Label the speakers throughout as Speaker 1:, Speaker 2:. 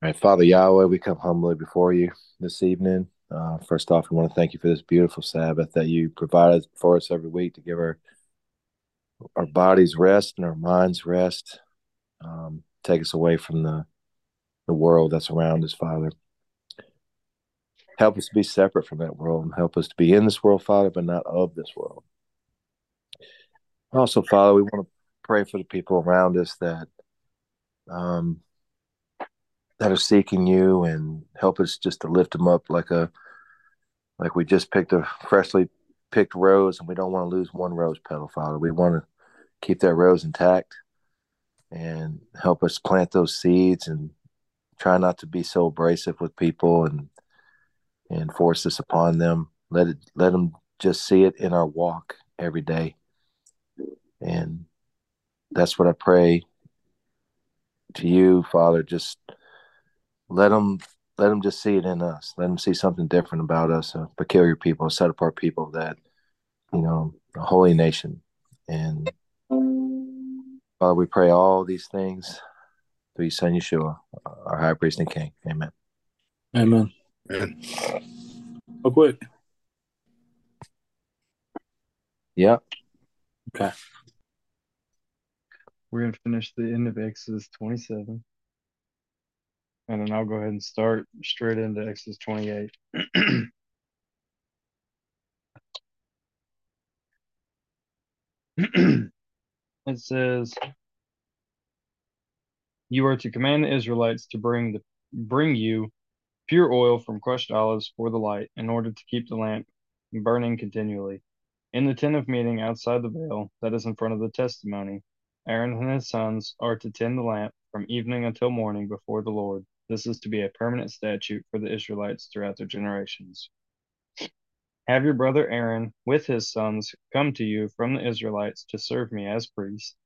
Speaker 1: All right, Father Yahweh, we come humbly before you this evening. Uh, first off, we want to thank you for this beautiful Sabbath that you provide for us every week to give our our bodies rest and our minds rest. Um, take us away from the the world that's around us, Father. Help us to be separate from that world and help us to be in this world, Father, but not of this world. Also, Father, we want to pray for the people around us that um, that are seeking you and help us just to lift them up like a like we just picked a freshly picked rose and we don't want to lose one rose petal father. We want to keep that rose intact and help us plant those seeds and try not to be so abrasive with people and and force this upon them. Let it let them just see it in our walk every day. And that's what i pray to you father just let them let them just see it in us. Let them see something different about us, a peculiar people, a set apart people that, you know, a holy nation. And Father, we pray all these things through your son Yeshua, our high priest and king. Amen.
Speaker 2: Amen.
Speaker 3: Man.
Speaker 2: Real quick.
Speaker 1: Yep.
Speaker 2: Okay.
Speaker 4: We're going to finish the end of Exodus 27. And then I'll go ahead and start straight into Exodus 28. it says, You are to command the Israelites to bring the bring you pure oil from crushed olives for the light, in order to keep the lamp burning continually. In the tent of meeting outside the veil that is in front of the testimony, Aaron and his sons are to tend the lamp from evening until morning before the Lord. This is to be a permanent statute for the Israelites throughout their generations. Have your brother Aaron with his sons come to you from the Israelites to serve me as priests.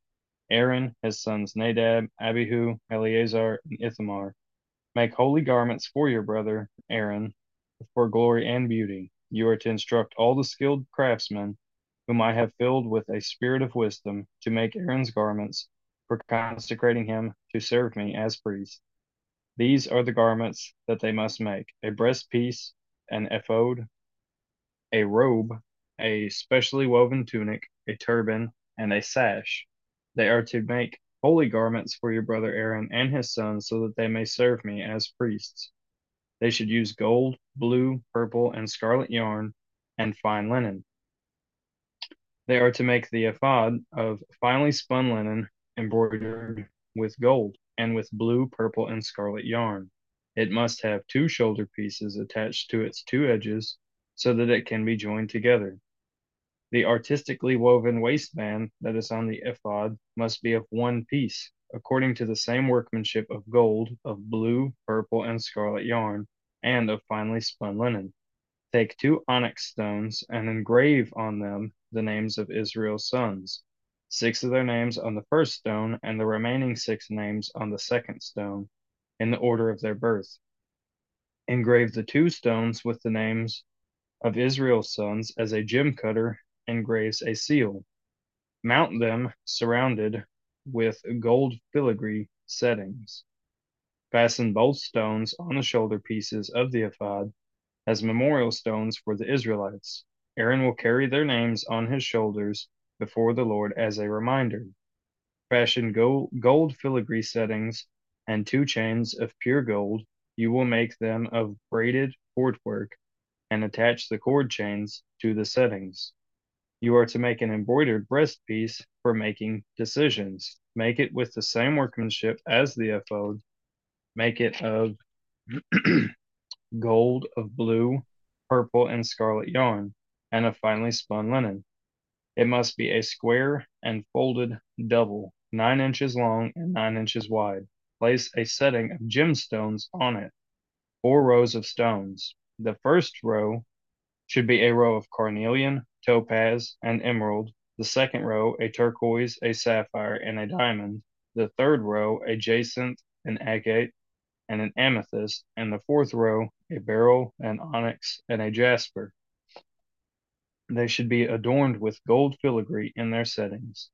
Speaker 4: Aaron, his sons Nadab, Abihu, Eleazar, and Ithamar. Make holy garments for your brother Aaron for glory and beauty. You are to instruct all the skilled craftsmen whom I have filled with a spirit of wisdom to make Aaron's garments for consecrating him to serve me as priest. These are the garments that they must make a breastpiece, an ephod, a robe, a specially woven tunic, a turban, and a sash. They are to make holy garments for your brother Aaron and his sons so that they may serve me as priests. They should use gold, blue, purple, and scarlet yarn and fine linen. They are to make the ephod of finely spun linen embroidered with gold and with blue, purple, and scarlet yarn. It must have two shoulder pieces attached to its two edges so that it can be joined together. The artistically woven waistband that is on the ephod must be of one piece, according to the same workmanship of gold, of blue, purple, and scarlet yarn, and of finely spun linen. Take two onyx stones and engrave on them the names of Israel's sons, six of their names on the first stone, and the remaining six names on the second stone, in the order of their birth. Engrave the two stones with the names of Israel's sons as a gem cutter engraves a seal. Mount them surrounded with gold filigree settings. Fasten both stones on the shoulder pieces of the ephod as memorial stones for the Israelites. Aaron will carry their names on his shoulders before the Lord as a reminder. Fashion gold, filigree settings and two chains of pure gold. You will make them of braided cord work and attach the cord chains to the settings. You are to make an embroidered breastpiece for making decisions. Make it with the same workmanship as the ephod. Make it of gold, of blue, purple, and scarlet yarn, and of finely spun linen. It must be a square and folded double, nine inches long and nine inches wide. Place a setting of gemstones on it, four rows of stones. The first row should be a row of carnelian, topaz, and emerald. The second row, a turquoise, a sapphire, and a diamond. The third row, a jacinth, an agate, and an amethyst. And the fourth row, a beryl, an onyx, and a jasper. They should be adorned with gold filigree in their settings.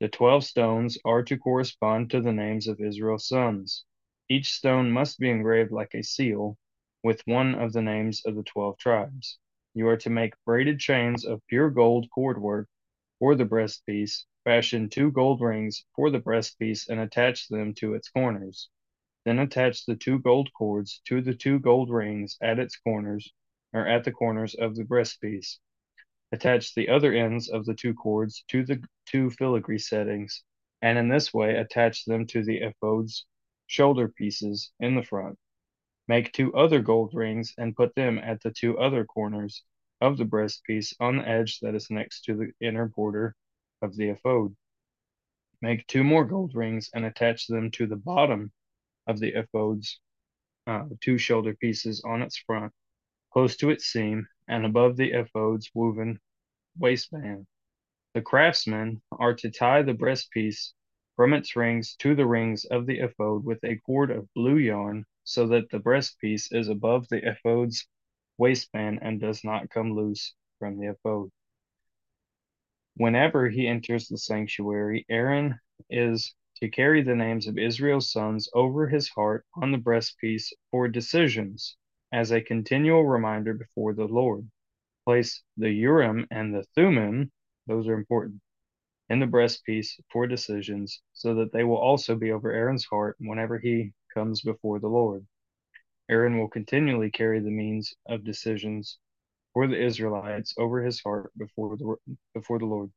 Speaker 4: The twelve stones are to correspond to the names of Israel's sons. Each stone must be engraved like a seal with one of the names of the twelve tribes. You are to make braided chains of pure gold cordwork for the breastpiece, fashion two gold rings for the breastpiece, and attach them to its corners. Then attach the two gold cords to the two gold rings at its corners, or at the corners of the breastpiece. Attach the other ends of the two cords to the two filigree settings, and in this way attach them to the ephod's shoulder pieces in the front. Make two other gold rings and put them at the two other corners of the breastpiece on the edge that is next to the inner border of the ephod. Make two more gold rings and attach them to the bottom of the ephod's uh, two shoulder pieces on its front, close to its seam, and above the ephod's woven waistband. The craftsmen are to tie the breastpiece from its rings to the rings of the ephod with a cord of blue yarn so that the breastpiece is above the ephod's waistband and does not come loose from the ephod. Whenever he enters the sanctuary, Aaron is to carry the names of Israel's sons over his heart on the breastpiece for decisions as a continual reminder before the Lord. Place the Urim and the Thummim, those are important, in the breastpiece for decisions, so that they will also be over Aaron's heart whenever he comes before the Lord. Aaron will continually carry the means of decisions for the Israelites over his heart before the before the Lord.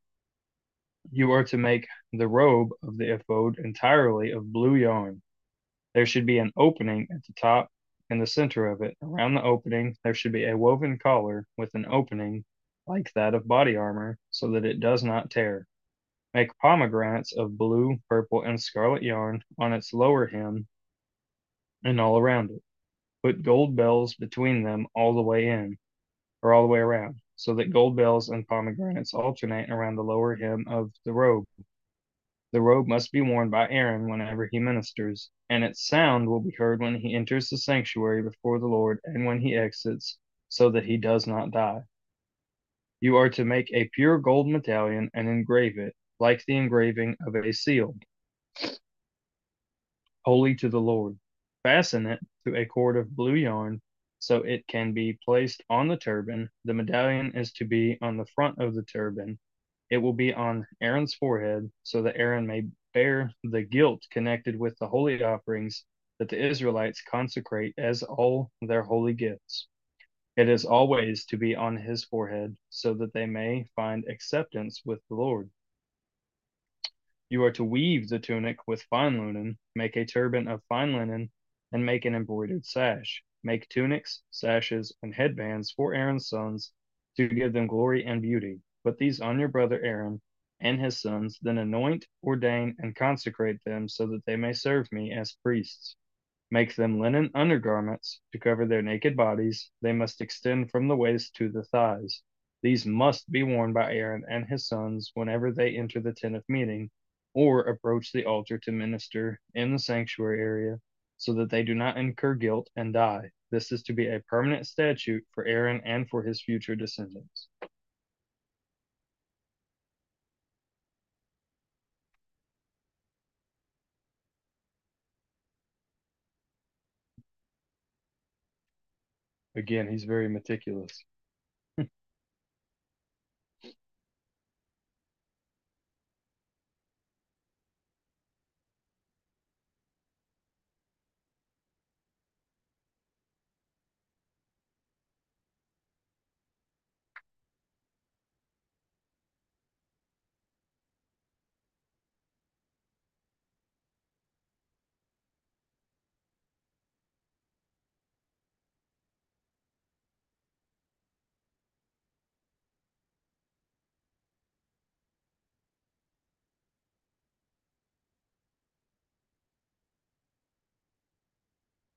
Speaker 4: You are to make the robe of the ephod entirely of blue yarn. There should be an opening at the top and the center of it. Around the opening, there should be a woven collar with an opening like that of body armor, so that it does not tear. Make pomegranates of blue, purple, and scarlet yarn on its lower hem and all around it. Put gold bells between them all the way in, or all the way around, so that gold bells and pomegranates alternate around the lower hem of the robe. The robe must be worn by Aaron whenever he ministers, and its sound will be heard when he enters the sanctuary before the Lord and when he exits, so that he does not die. You are to make a pure gold medallion and engrave it, like the engraving of a seal, holy to the Lord. Fasten it to a cord of blue yarn so it can be placed on the turban. The medallion is to be on the front of the turban. It will be on Aaron's forehead so that Aaron may bear the guilt connected with the holy offerings that the Israelites consecrate as all their holy gifts. It is always to be on his forehead so that they may find acceptance with the Lord. You are to weave the tunic with fine linen, make a turban of fine linen, and make an embroidered sash. Make tunics, sashes, and headbands for Aaron's sons to give them glory and beauty. Put these on your brother Aaron and his sons, then anoint, ordain, and consecrate them so that they may serve me as priests. Make them linen undergarments to cover their naked bodies. They must extend from the waist to the thighs. These must be worn by Aaron and his sons whenever they enter the tent of meeting or approach the altar to minister in the sanctuary area so that they do not incur guilt and die. This is to be a permanent statute for Aaron and for his future descendants. Again, he's very meticulous.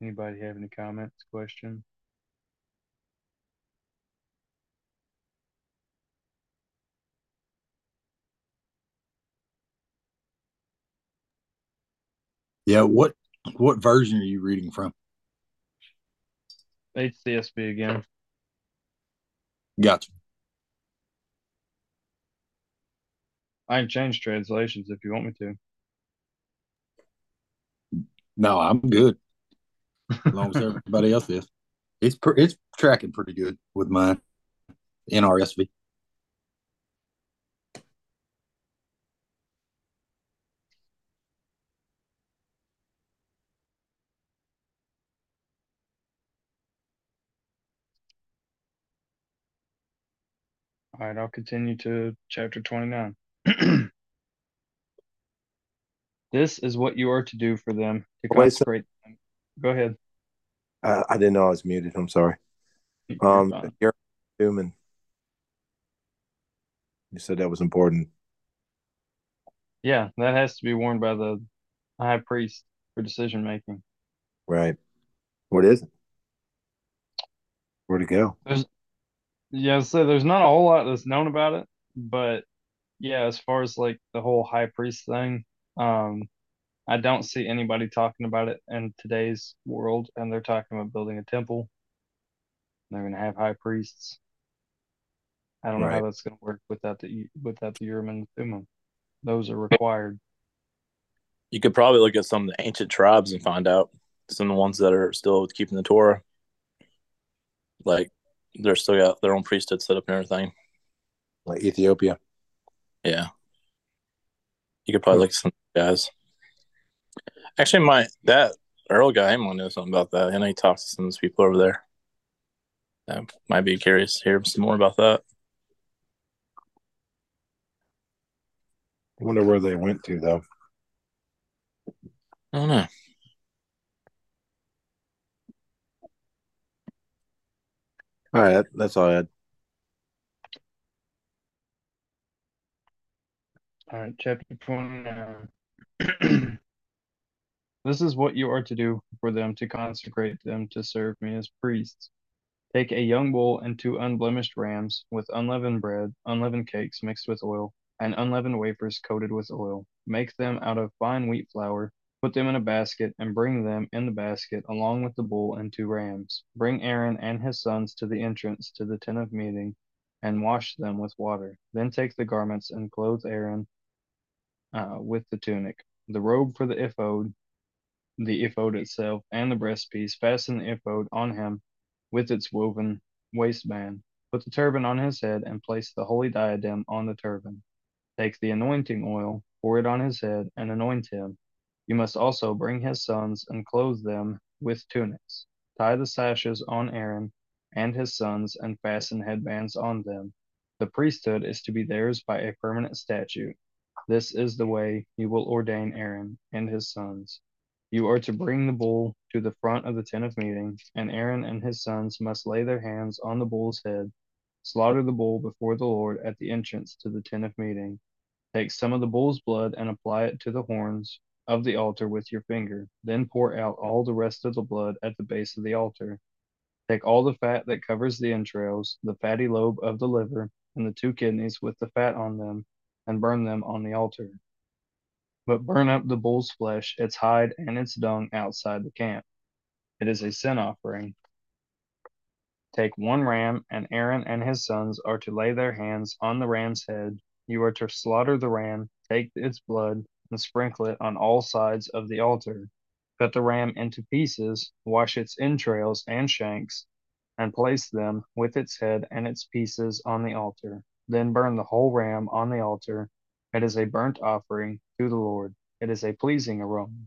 Speaker 4: Anybody have any comments, questions?
Speaker 3: Yeah, what what version are you reading from?
Speaker 4: HCSB again.
Speaker 3: Gotcha.
Speaker 4: I can change translations if you want me to.
Speaker 3: No, I'm good. As long as everybody else is. It's per, it's tracking pretty good with my NRSV.
Speaker 4: All right, I'll continue to chapter 29. this is what you are to do for them to
Speaker 1: Wait a
Speaker 4: consecrate them. Go ahead.
Speaker 1: I, I didn't know I was muted. I'm sorry. Um, you're human. You said that was important.
Speaker 4: Yeah, that has to be worn by the high priest for decision making.
Speaker 1: Right. What is it? Where to it go?
Speaker 4: Yeah, so there's not a whole lot that's known about it, but yeah, as far as like the whole high priest thing, um, I don't see anybody talking about it in today's world, and they're talking about building a temple. They're gonna have high priests. I don't know how that's gonna work without the without the Urim and Thummim. Those are required.
Speaker 2: You could probably look at some of the ancient tribes and find out some of the ones that are still keeping the Torah. Like they're still got their own priesthood set up and everything.
Speaker 1: Like Ethiopia.
Speaker 2: Yeah. You could probably hmm. look at some guys. Actually, my that Earl guy, I might know something about that. I know he talks to some of those people over there. I might be curious to hear some more about that.
Speaker 1: I wonder where they went to though.
Speaker 2: I don't know.
Speaker 1: All right, that's all I had.
Speaker 4: All right, chapter 29. This is what you are to do for them to consecrate them to serve me as priests. Take a young bull and two unblemished rams with unleavened bread, unleavened cakes mixed with oil, and unleavened wafers coated with oil. Make them out of fine wheat flour. Put them in a basket and bring them in the basket along with the bull and two rams. Bring Aaron and his sons to the entrance to the tent of meeting and wash them with water. Then take the garments and clothe Aaron uh, with the tunic, the robe for the ephod, the ephod itself, and the breastpiece. Fasten the ephod on him with its woven waistband. Put the turban on his head and place the holy diadem on the turban. Take the anointing oil, pour it on his head, and anoint him. You must also bring his sons and clothe them with tunics. Tie the sashes on Aaron and his sons and fasten headbands on them. The priesthood is to be theirs by a permanent statute. This is the way you will ordain Aaron and his sons. You are to bring the bull to the front of the tent of meeting, and Aaron and his sons must lay their hands on the bull's head. Slaughter the bull before the Lord at the entrance to the tent of meeting. Take some of the bull's blood and apply it to the horns of the altar with your finger. Then pour out all the rest of the blood at the base of the altar. Take all the fat that covers the entrails, the fatty lobe of the liver, and the two kidneys with the fat on them, and burn them on the altar. But burn up the bull's flesh, its hide, and its dung outside the camp. It is a sin offering. Take one ram, and Aaron and his sons are to lay their hands on the ram's head. You are to slaughter the ram, take its blood, and sprinkle it on all sides of the altar. Cut the ram into pieces, wash its entrails and shanks, and place them with its head and its pieces on the altar. Then burn the whole ram on the altar. It is a burnt offering to the Lord. It is a pleasing aroma,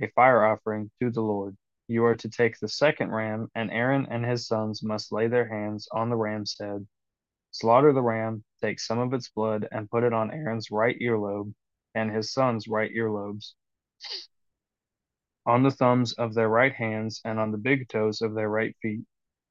Speaker 4: a fire offering to the Lord. You are to take the second ram, and Aaron and his sons must lay their hands on the ram's head. Slaughter the ram, take some of its blood, and put it on Aaron's right earlobe and his sons' right earlobes, on the thumbs of their right hands, and on the big toes of their right feet.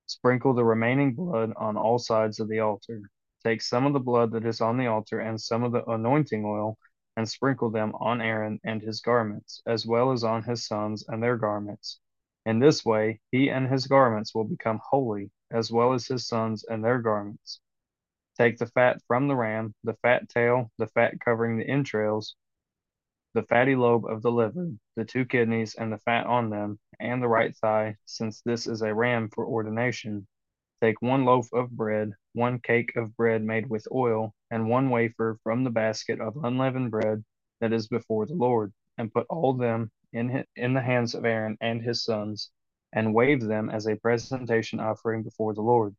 Speaker 4: Sprinkle the remaining blood on all sides of the altar. Take some of the blood that is on the altar and some of the anointing oil, and sprinkle them on Aaron and his garments, as well as on his sons and their garments. In this way, he and his garments will become holy, as well as his sons and their garments. Take the fat from the ram, the fat tail, the fat covering the entrails, the fatty lobe of the liver, the two kidneys and the fat on them, and the right thigh, since this is a ram for ordination. Take one loaf of bread, one cake of bread made with oil, and one wafer from the basket of unleavened bread that is before the Lord, and put all them in, in the hands of Aaron and his sons. and wave them as a presentation offering before the Lord.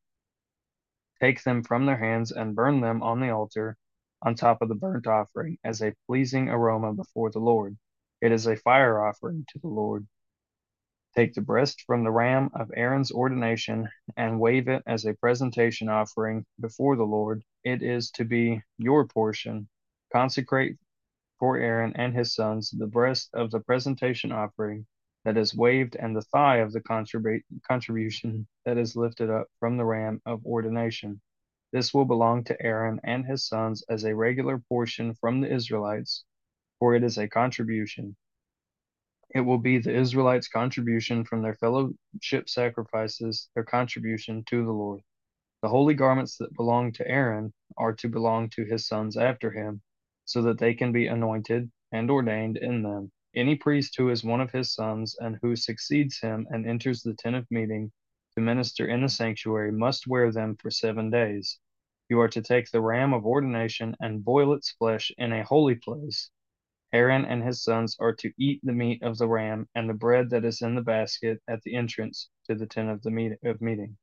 Speaker 4: Take them from their hands and burn them on the altar on top of the burnt offering as a pleasing aroma before the Lord. It is a fire offering to the Lord. Take the breast from the ram of Aaron's ordination and wave it as a presentation offering before the Lord. It is to be your portion. Consecrate for Aaron and his sons the breast of the presentation offering that is waved and the thigh of the contribu- contribution that is lifted up from the ram of ordination. This will belong to Aaron and his sons as a regular portion from the Israelites, for it is a contribution. It will be the Israelites' contribution from their fellowship sacrifices, their contribution to the Lord. The holy garments that belong to Aaron are to belong to his sons after him, so that they can be anointed and ordained in them. Any priest who is one of his sons and who succeeds him and enters the tent of meeting to minister in the sanctuary must wear them for seven days. You are to take the ram of ordination and boil its flesh in a holy place. Aaron and his sons are to eat the meat of the ram and the bread that is in the basket at the entrance to the tent of the meet- of meeting.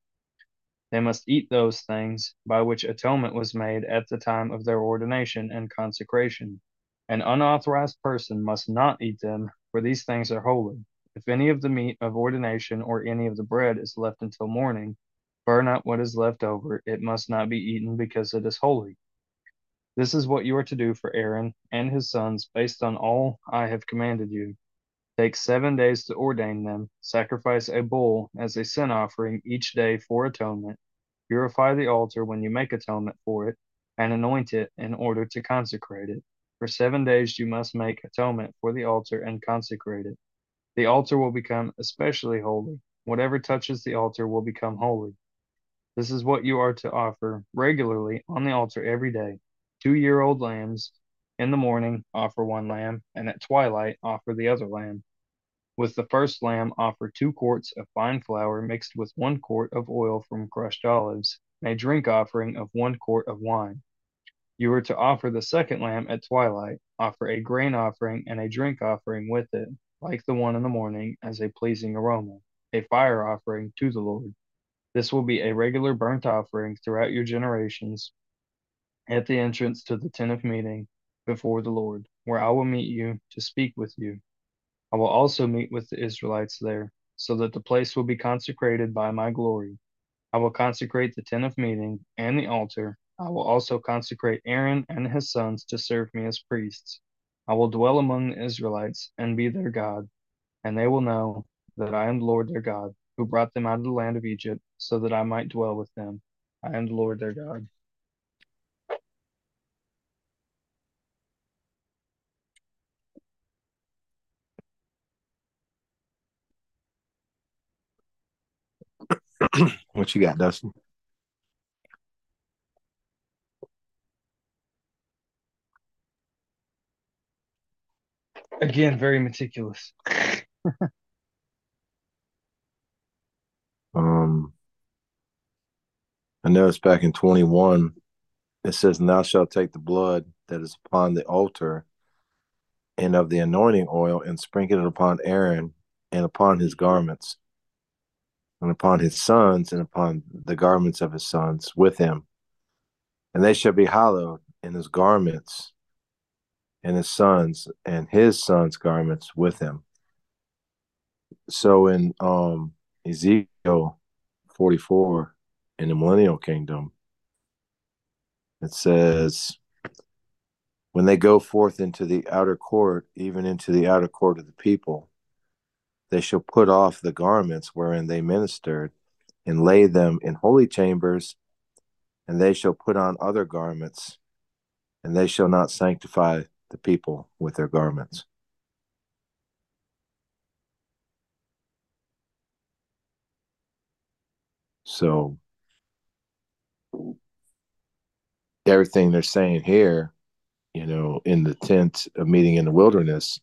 Speaker 4: They must eat those things by which atonement was made at the time of their ordination and consecration. An unauthorized person must not eat them, for these things are holy. If any of the meat of ordination or any of the bread is left until morning, burn up what is left over. It must not be eaten because it is holy. This is what you are to do for Aaron and his sons based on all I have commanded you. Take seven days to ordain them. Sacrifice a bull as a sin offering each day for atonement. Purify the altar when you make atonement for it, and anoint it in order to consecrate it. For seven days you must make atonement for the altar and consecrate it. The altar will become especially holy. Whatever touches the altar will become holy. This is what you are to offer regularly on the altar every day two year old lambs. In the morning, offer one lamb, and at twilight, offer the other lamb. With the first lamb, offer two quarts of fine flour mixed with one quart of oil from crushed olives, and a drink offering of one quart of wine. You are to offer the second lamb at twilight, offer a grain offering and a drink offering with it, like the one in the morning, as a pleasing aroma, a fire offering to the Lord. This will be a regular burnt offering throughout your generations at the entrance to the tent of meeting before the Lord, where I will meet you to speak with you. I will also meet with the Israelites there, so that the place will be consecrated by my glory. I will consecrate the tent of meeting and the altar. I will also consecrate Aaron and his sons to serve me as priests. I will dwell among the Israelites and be their God, and they will know that I am the Lord their God, who brought them out of the land of Egypt, so that I might dwell with them. I am the Lord their God.
Speaker 1: what you got, Dustin?
Speaker 4: Again, very meticulous.
Speaker 1: Um, I noticed back in 21, it says, thou shalt take the blood that is upon the altar and of the anointing oil and sprinkle it upon Aaron and upon his garments and upon his sons and upon the garments of his sons with him. And they shall be hallowed in his garments and his sons and his sons' garments with him. So in um, Ezekiel 44 in the millennial kingdom, it says, when they go forth into the outer court, even into the outer court of the people, they shall put off the garments wherein they ministered and lay them in holy chambers, and they shall put on other garments, and they shall not sanctify the people with their garments. So everything they're saying here, you know, in the tent of meeting in the wilderness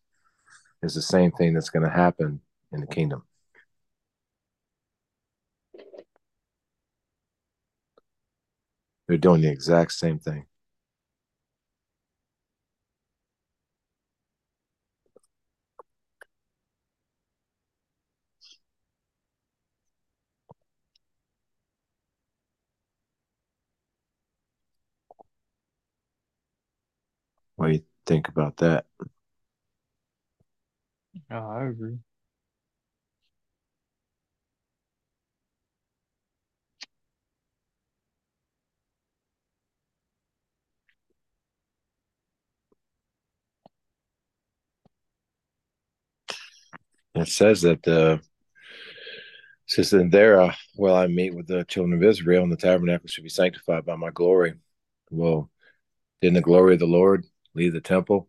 Speaker 1: is the same thing that's going to happen in the kingdom. They're doing the exact same thing. What do you think about that?
Speaker 4: Yeah, I agree.
Speaker 1: It says that uh, says in there, uh, well, I meet with the children of Israel, and the tabernacle should be sanctified by my glory. Well, didn't the glory of the Lord leave the temple?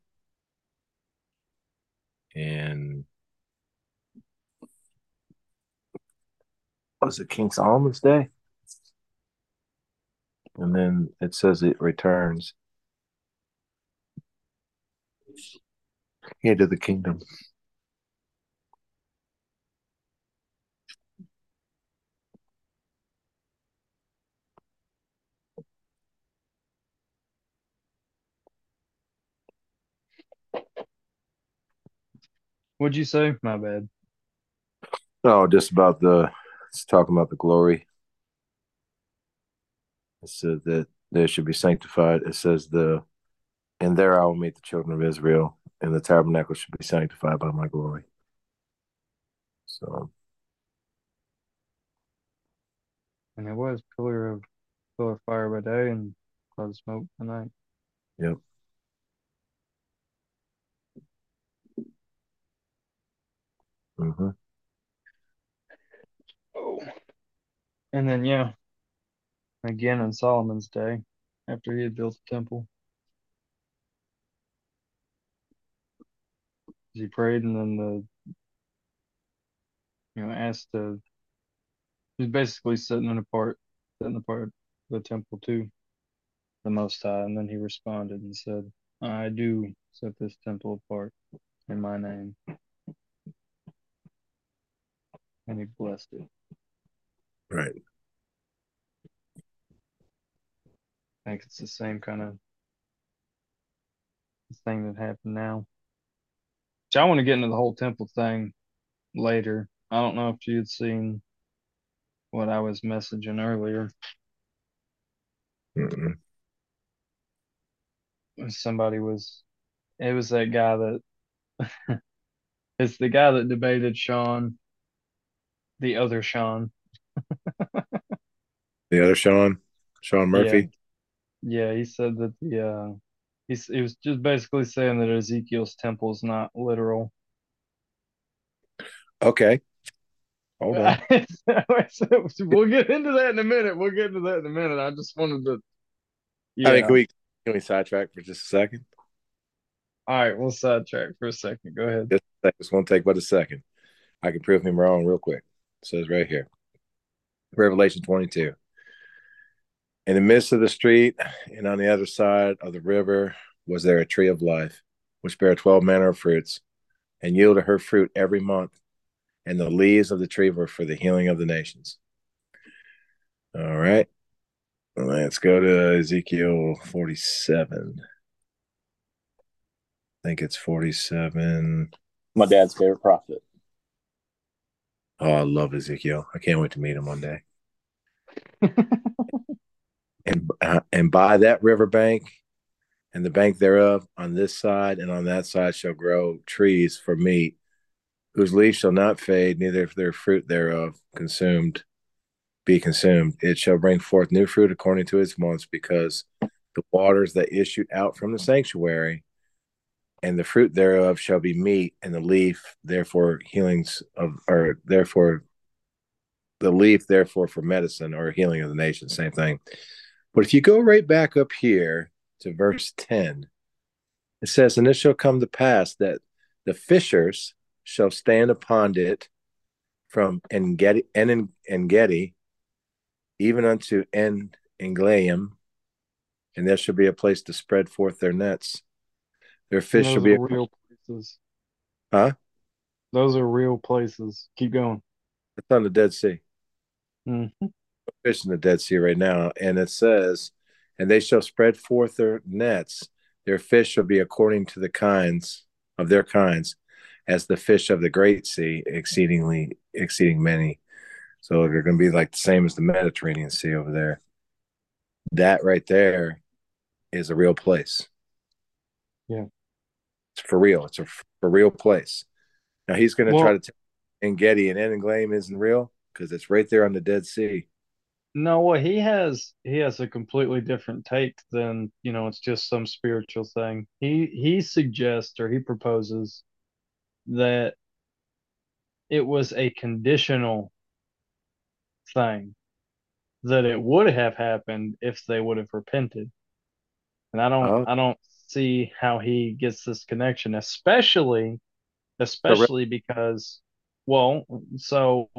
Speaker 1: And was it King Solomon's day? And then it says it returns into the kingdom.
Speaker 4: What'd you say? My bad.
Speaker 1: Oh, just about the it's talking about the glory. It says that they should be sanctified. It says the and there I will meet the children of Israel, and the tabernacle should be sanctified by my glory. So
Speaker 4: And it was pillar of pillar of fire by day and cloud of smoke by night.
Speaker 1: Yep. Mm-hmm.
Speaker 4: Oh. And then yeah, again on Solomon's day, after he had built the temple. He prayed and then the you know asked to he's basically setting it apart setting apart the temple to the most high and then he responded and said, I do set this temple apart in my name. And he blessed it.
Speaker 1: Right.
Speaker 4: I think it's the same kind of thing that happened now. Which I want to get into the whole temple thing later. I don't know if you had seen what I was messaging earlier.
Speaker 1: Mm-mm.
Speaker 4: Somebody was, it was that guy that, it's the guy that debated Sean, the other Sean.
Speaker 1: The other Sean, Sean Murphy.
Speaker 4: Yeah, yeah he said that the, uh, he's, he was just basically saying that Ezekiel's temple is not literal.
Speaker 1: Okay. Hold on.
Speaker 4: we'll get into that in a minute. We'll get into that in a minute. I just wanted to.
Speaker 1: Yeah. I mean, can we can we sidetrack for just a second?
Speaker 4: All right, we'll sidetrack for a second. Go ahead.
Speaker 1: This, just won't take but a second. I can prove him wrong real quick. Says right here, Revelation twenty-two. In the midst of the street and on the other side of the river was there a tree of life, which bare twelve manner of fruits, and yielded her fruit every month and the leaves of the tree were for the healing of the nations. All right. Let's go to Ezekiel 47. I think it's 47.
Speaker 2: My dad's favorite prophet.
Speaker 1: Oh, I love Ezekiel. I can't wait to meet him one day. and uh, and by that riverbank and the bank thereof on this side and on that side shall grow trees for meat whose leaves shall not fade, neither their fruit thereof consumed be consumed. It shall bring forth new fruit according to its months, because the waters that issued out from the sanctuary and the fruit thereof shall be meat, and the leaf therefore healings of or therefore the leaf therefore for medicine or healing of the nation, same thing. But if you go right back up here to verse 10, it says, And it shall come to pass that the fishers shall stand upon it from Engedi, En Engedi even unto En and there shall be a place to spread forth their nets. Their fish shall be
Speaker 4: real places.
Speaker 1: Huh?
Speaker 4: Those are real places. Keep going.
Speaker 1: It's on the Dead Sea.
Speaker 4: Mm-hmm.
Speaker 1: Fish in the Dead Sea right now, and it says, "And they shall spread forth their nets. Their fish shall be according to the kinds of their kinds, as the fish of the great sea, exceedingly exceeding many. So they're going to be like the same as the Mediterranean Sea over there. That right there is a real place.
Speaker 4: Yeah.
Speaker 1: It's for real. It's a for real place. Now he's going to
Speaker 4: Well-
Speaker 1: try to tell En Gedi and Eneglaim isn't real because it's right there on the Dead Sea.
Speaker 4: No, well, he has he has a completely different take than, you know, it's just some spiritual thing. He he suggests or he proposes that it was a conditional thing, that it would have happened if they would have repented. And I don't
Speaker 1: Oh.
Speaker 4: I don't see how he gets this connection, especially especially because well, so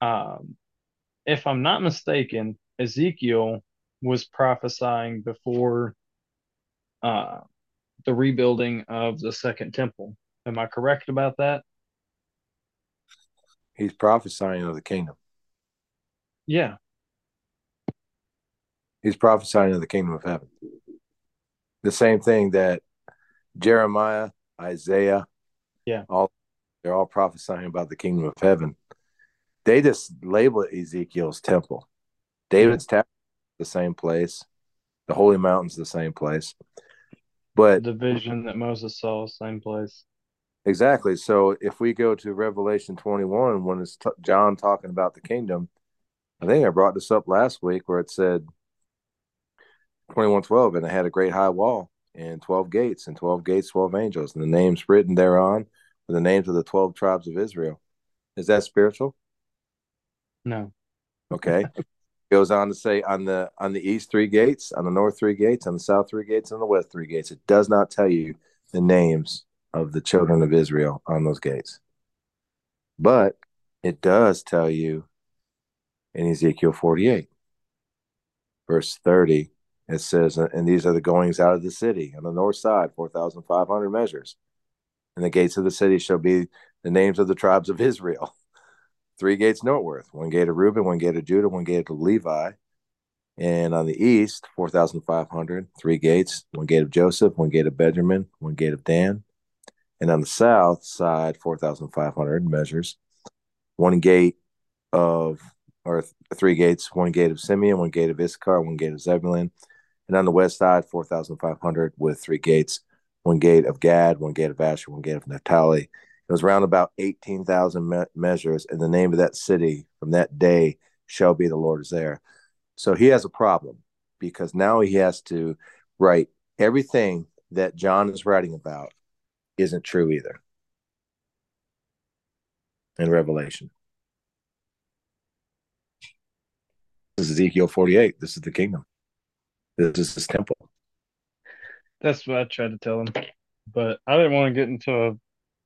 Speaker 4: um if I'm not mistaken, Ezekiel was prophesying before uh the rebuilding of the second temple. Am I correct about that?
Speaker 1: He's prophesying of the kingdom.
Speaker 4: Yeah.
Speaker 1: He's prophesying of the kingdom of heaven. The same thing that Jeremiah, Isaiah,
Speaker 4: Yeah.
Speaker 1: all they're all prophesying about the kingdom of heaven. They just label it Ezekiel's temple. David's temple the same place. The holy mountain's the same place. But
Speaker 4: The vision that Moses saw, same place.
Speaker 1: Exactly. So if we go to Revelation 21, when it's t- John talking about the kingdom, I think I brought this up last week where it said 2112, and it had a great high wall and 12 gates, and 12 gates, 12 angels, and the names written thereon were the names of the 12 tribes of Israel. Is that spiritual?
Speaker 4: No.
Speaker 1: Okay. Goes on to say on the on the east three gates, on the north three gates, on the south three gates, on the west three gates. It does not tell you the names of the children of Israel on those gates. But it does tell you in Ezekiel 48, verse 30, it says, And these are the goings out of the city on the north side, 4,500 measures. And the gates of the city shall be the names of the tribes of Israel. Three gates northward, one gate of Reuben, one gate of Judah, one gate of Levi. And on the east, 4,500, three gates, one gate of Joseph, one gate of Benjamin, one gate of Dan. And on the south side, 4,500 measures, one gate of, or th- three gates, one gate of Simeon, one gate of Issachar, one gate of Zebulun. And on the west side, 4,500 with three gates, one gate of Gad, one gate of Asher, one gate of Naphtali. It was round about 18,000 me- measures, and the name of that city from that day shall be the Lord is there. So he has a problem because now he has to write everything that John is writing about isn't true either in Revelation. This is Ezekiel 48. This is the kingdom. This is his temple.
Speaker 4: That's what I tried to tell him. But I didn't want to get into a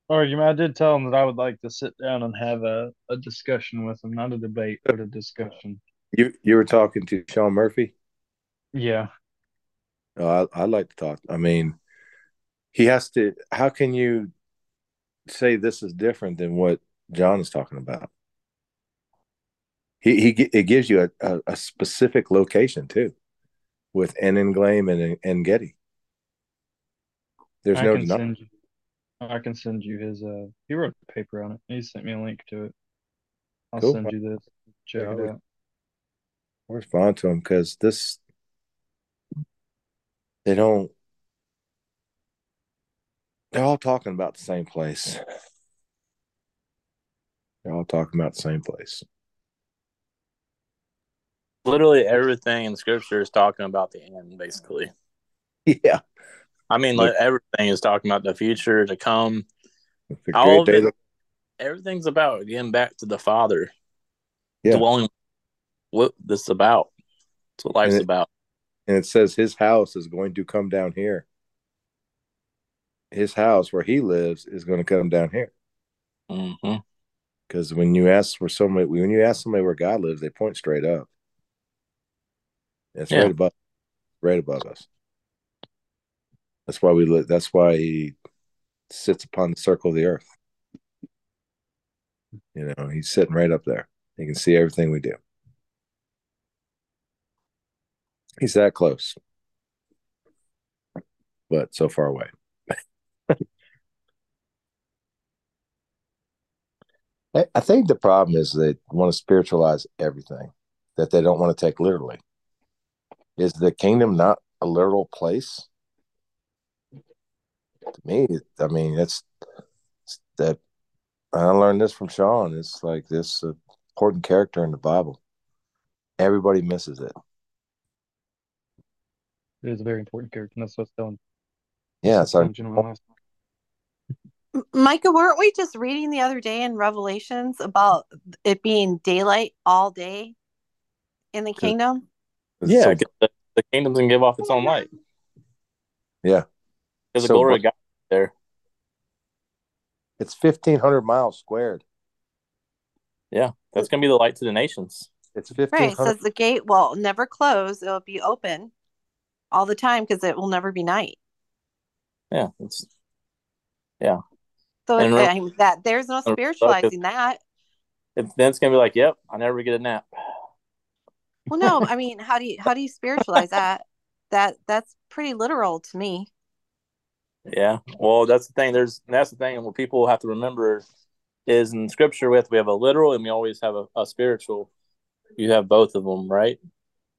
Speaker 4: argument. I did tell him that I would like to sit down and have a, a discussion with him, not a debate, but a discussion.
Speaker 1: You you were talking to Sean Murphy.
Speaker 4: Yeah.
Speaker 1: Oh, I, I'd like to talk. I mean, he has to. How can you say this is different than what John is talking about? He he it gives you a, a, a specific location too, with Enenglaim and and Gedi. There's
Speaker 4: I
Speaker 1: no
Speaker 4: can
Speaker 1: denying.
Speaker 4: send you I can send you his uh he wrote a paper on it. He sent me a link to it. I'll
Speaker 1: Cool.
Speaker 4: send you this. Check
Speaker 1: Yeah,
Speaker 4: it out.
Speaker 1: Respond to him because this they don't. They're all talking about the same place. They're all talking about the same place.
Speaker 2: Literally everything in scripture is talking about the end, basically.
Speaker 1: Yeah,
Speaker 2: I mean, like everything is talking about the future to come.
Speaker 1: it's
Speaker 2: All
Speaker 1: great
Speaker 2: of
Speaker 1: day.
Speaker 2: it, everything's about getting back to the Father.
Speaker 1: Yeah.
Speaker 2: Dwelling what this is about. That's what life's
Speaker 1: And it-
Speaker 2: about.
Speaker 1: and it says his house is going to come down here. His house where he lives is going to come down here.
Speaker 2: hmm
Speaker 1: Because when you ask for somebody, when you ask somebody where God lives, they point straight up. It's
Speaker 2: Yeah.
Speaker 1: right above, right above us. That's why we live. That's why he sits upon the circle of the earth. You know, he's sitting right up there. He can see everything we do. He's that close, but so far away. I I think the problem is they want to spiritualize everything that they don't want to take literally. Is the kingdom not a literal place? to me, I mean, that's that. I learned this from Sean. It's like this uh, important character in the Bible. Everybody misses it.
Speaker 4: It is a very important character, and that's what's telling.
Speaker 1: Yeah, it's our,
Speaker 5: Micah, weren't we just reading the other day in Revelations about it being daylight all day in the kingdom?
Speaker 2: Yeah,
Speaker 1: so-
Speaker 2: the, the kingdom can give off its own light.
Speaker 1: yeah.
Speaker 2: Because the
Speaker 1: So
Speaker 2: glory
Speaker 1: what-
Speaker 2: of God there.
Speaker 1: It's fifteen hundred miles squared.
Speaker 2: Yeah, that's gonna be the light to the nations.
Speaker 1: It's fifteen
Speaker 5: Right. It
Speaker 1: hundred.
Speaker 5: says the gate will never close, it'll be open all the time because it will never be night.
Speaker 2: Yeah, it's yeah.
Speaker 5: So
Speaker 2: And
Speaker 5: it-
Speaker 2: re-
Speaker 5: that there's no
Speaker 2: and
Speaker 5: spiritualizing that.
Speaker 2: it, then it's gonna be like, yep, I never get a nap.
Speaker 5: Well, no, I mean, how do you how do you spiritualize that? That that's pretty literal to me.
Speaker 2: Yeah. Well, that's the thing. There's that's the thing. And what people have to remember is in scripture with we have a literal and we always have a, a spiritual. You have both of them, right?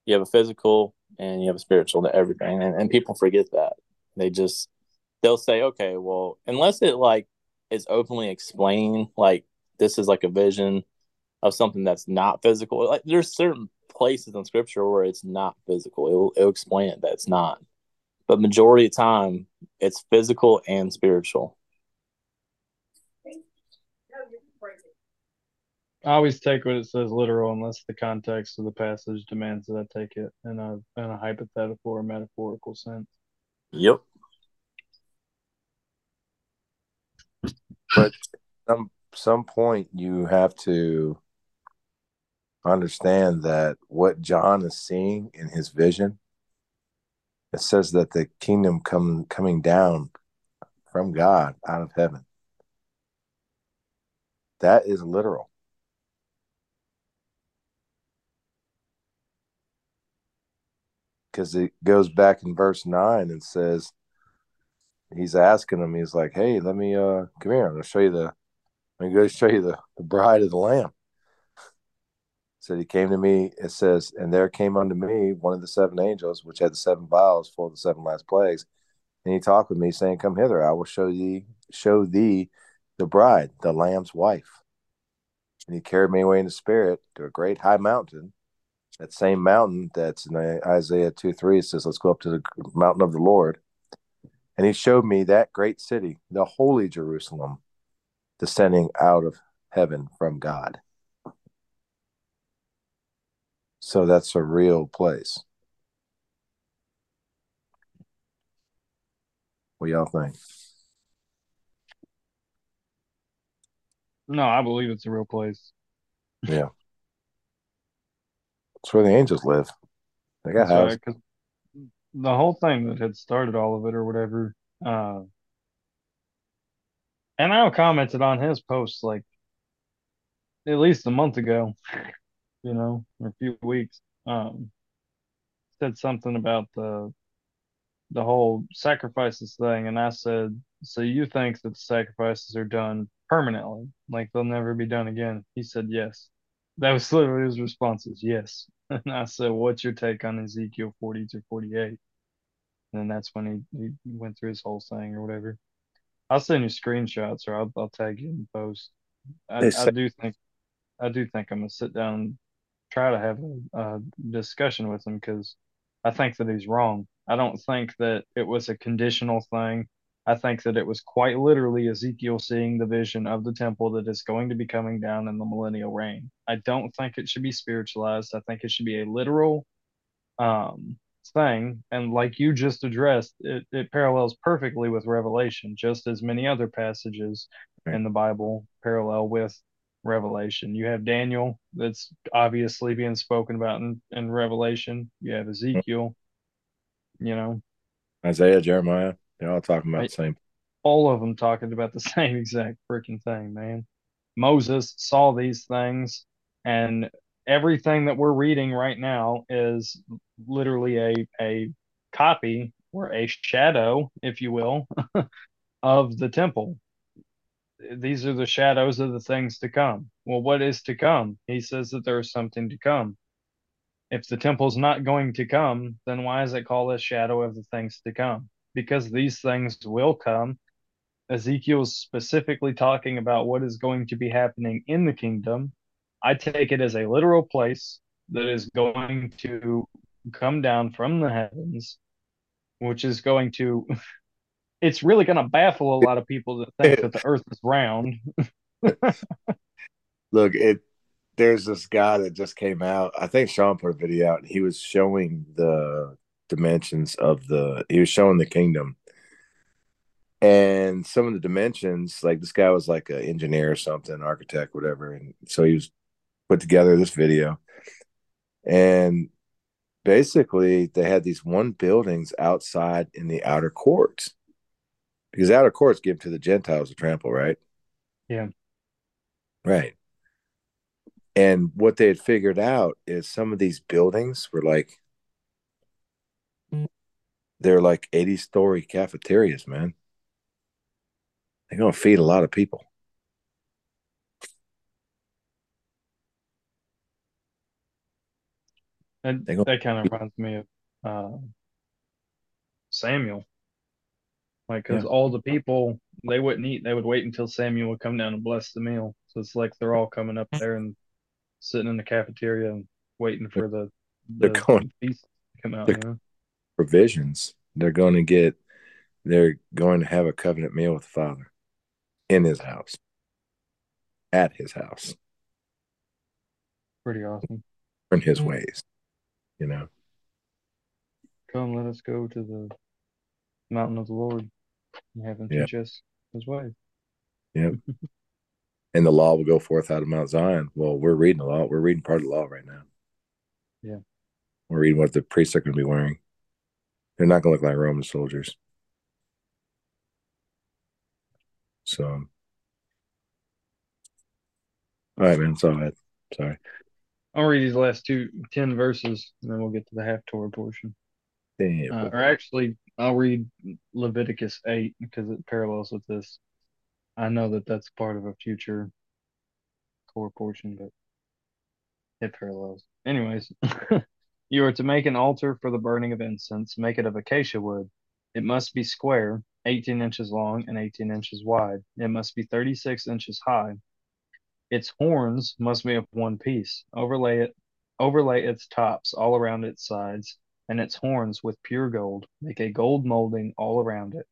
Speaker 2: You have a physical and you have a spiritual to everything. And, and people forget that. They just they'll say, okay, well, unless it like is openly explained, like this is like a vision of something that's not physical. Like there's certain places in scripture where it's not physical. It'll, it'll explain it that it's not. But majority of time, it's physical and spiritual.
Speaker 4: I always take what it says literal unless the context of the passage demands that I take it in a in a hypothetical or metaphorical sense.
Speaker 2: Yep.
Speaker 1: But some some point you have to understand that what John is seeing in his vision, it says that the kingdom come coming down from God out of heaven. That is literal. Because it goes back in verse nine and says, he's asking him, he's like, Hey, let me uh come here, I'm gonna show you the I'm gonna go show you the, the bride of the lamb. Said he came to me, it says, and there came unto me one of the seven angels, which had the seven vials full of the seven last plagues. And he talked with me, saying, Come hither, I will show thee show thee the bride, the lamb's wife. And he carried me away in the spirit to a great high mountain. That same mountain that's in Isaiah 2 3 says, Let's go up to the mountain of the Lord. And he showed me that great city, the holy Jerusalem, descending out of heaven from God. So that's a real place. What y'all think?
Speaker 4: No, I believe it's a real place.
Speaker 1: Yeah. It's where the angels live. They got
Speaker 4: That's right, the whole thing that had started all of it or whatever, uh, and I commented on his post like at least a month ago, you know, or a few weeks. Um, said something about the the whole sacrifices thing, and I said, "So you think that the sacrifices are done permanently, like they'll never be done again?" He said, "Yes." That was literally his response is yes. And I said, "What's your take on Ezekiel 40 to 48?" And that's when he, he went through his whole thing or whatever. I'll send you screenshots or I'll, I'll tag you in the post. I, I do think I do think I'm gonna sit down try to have a, a discussion with him because I think that he's wrong. I don't think that it was a conditional thing. I think that it was quite literally Ezekiel seeing the vision of the temple that is going to be coming down in the millennial reign. I don't think it should be spiritualized. I think it should be a literal um, thing. And like you just addressed, it, it parallels perfectly with Revelation, just as many other passages in the Bible parallel with Revelation. You have Daniel, that's obviously being spoken about in, in Revelation. You have Ezekiel, you know,
Speaker 1: Isaiah, Jeremiah, they're all talking about
Speaker 4: Right.
Speaker 1: the same.
Speaker 4: all of them talking about the same exact freaking thing, man. Moses saw these things, and everything that we're reading right now is literally a a copy or a shadow, if you will, of the temple. These are the shadows of the things to come. Well, what is to come? He says that there is something to come. If the temple's not going to come, then why is it called a shadow of the things to come? because these things will come. Ezekiel's specifically talking about what is going to be happening in the kingdom. I take it as a literal place that is going to come down from the heavens, which is going to it's really going to baffle a lot of people that think that the earth is round.
Speaker 1: Look, it there's this guy that just came out. I think Sean put a video out and he was showing the dimensions of the he was showing the kingdom. And some of the dimensions, like this guy was like an engineer or something, architect, whatever. And so he was put together this video. And basically they had these one buildings outside in the outer courts because outer courts give to the Gentiles to trample, right?
Speaker 4: Yeah.
Speaker 1: Right. And what they had figured out is some of these buildings were like they're like 80 story cafeterias, man. They're gonna feed a lot of people.
Speaker 4: And that kind of reminds me of uh, Samuel. Like, because all the people, they wouldn't eat. They would wait until Samuel would come down and bless the meal. So it's like they're all coming up there and sitting in the cafeteria and waiting for the,
Speaker 1: They're going-
Speaker 4: feast to come out. You know?
Speaker 1: Provisions. They're going to get they're going to have a covenant meal with the Father in his house. At his house.
Speaker 4: Pretty awesome.
Speaker 1: In his ways. You know.
Speaker 4: Come, let us go to the mountain of the Lord and have him
Speaker 1: Yeah.
Speaker 4: teach us his way.
Speaker 1: and the law will go forth out of Mount Zion. Well, we're reading the law. We're reading part of the law right now.
Speaker 4: Yeah.
Speaker 1: We're reading what the priests are going to be wearing. They're not going to look like Roman soldiers. So, all right, man. It's all right. Sorry.
Speaker 4: I'll read these last two, 10 verses, and then we'll get to the Haftorah portion.
Speaker 1: Damn.
Speaker 4: Uh, or actually, I'll read Leviticus 8 because it parallels with this. I know that that's part of a future core portion, but it parallels. Anyways, you are to make an altar for the burning of incense. Make it of acacia wood. It must be square, 18 inches long and 18 inches wide. It must be 36 inches high. Its horns must be of one piece. Overlay it, overlay its tops all around its sides and its horns with pure gold. Make a gold molding all around it.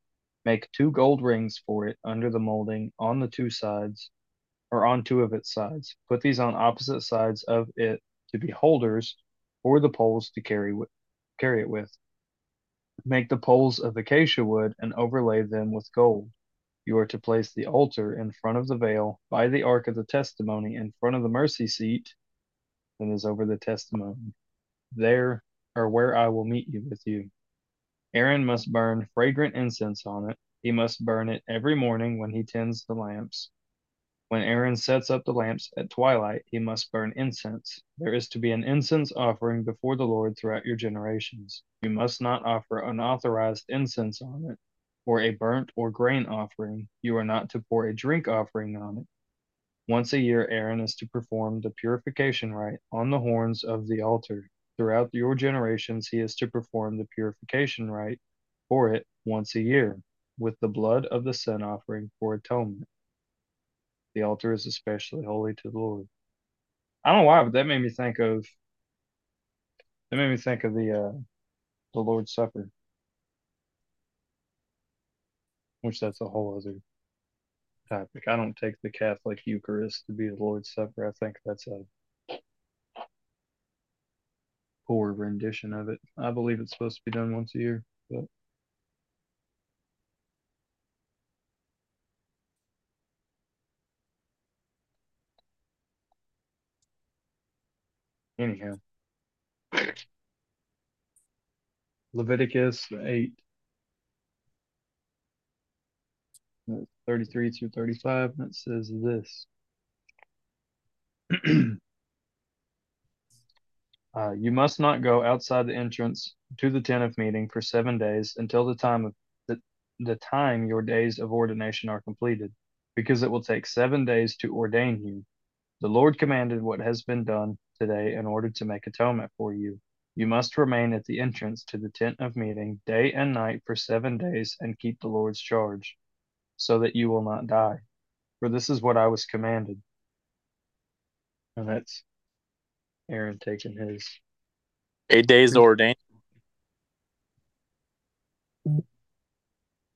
Speaker 4: Make two gold rings for it under the molding on the two sides, or on two of its sides. Put these on opposite sides of it to be holders for the poles to carry with, carry it with. Make the poles of acacia wood and overlay them with gold. You are to place the altar in front of the veil by the ark of the testimony in front of the mercy seat that is over the testimony. There or where I will meet you with you. Aaron must burn fragrant incense on it. He must burn it every morning when he tends the lamps. When Aaron sets up the lamps at twilight, he must burn incense. There is to be an incense offering before the Lord throughout your generations. You must not offer unauthorized incense on it, or a burnt or grain offering. You are not to pour a drink offering on it. Once a year, Aaron is to perform the purification rite on the horns of the altar. Throughout your generations, he is to perform the purification rite for it once a year, with the blood of the sin offering for atonement. The altar is especially holy to the Lord. I don't know why, but that made me think of that made me think of the uh, the Lord's Supper, which that's a whole other topic. I don't take the Catholic Eucharist to be the Lord's Supper. I think that's a poor rendition of it. I believe it's supposed to be done once a year, but anyhow. Leviticus 8, uh, 33 through 35, and it says this. Uh, you must not go outside the entrance to the tent of meeting for seven days until the time of the, the time your days of ordination are completed, because it will take seven days to ordain you. The Lord commanded what has been done today in order to make atonement for you. You must remain at the entrance to the tent of meeting day and night for seven days and keep the Lord's charge, so that you will not die. For this is what I was commanded. And that's Aaron taking his.
Speaker 2: Eight days ordained.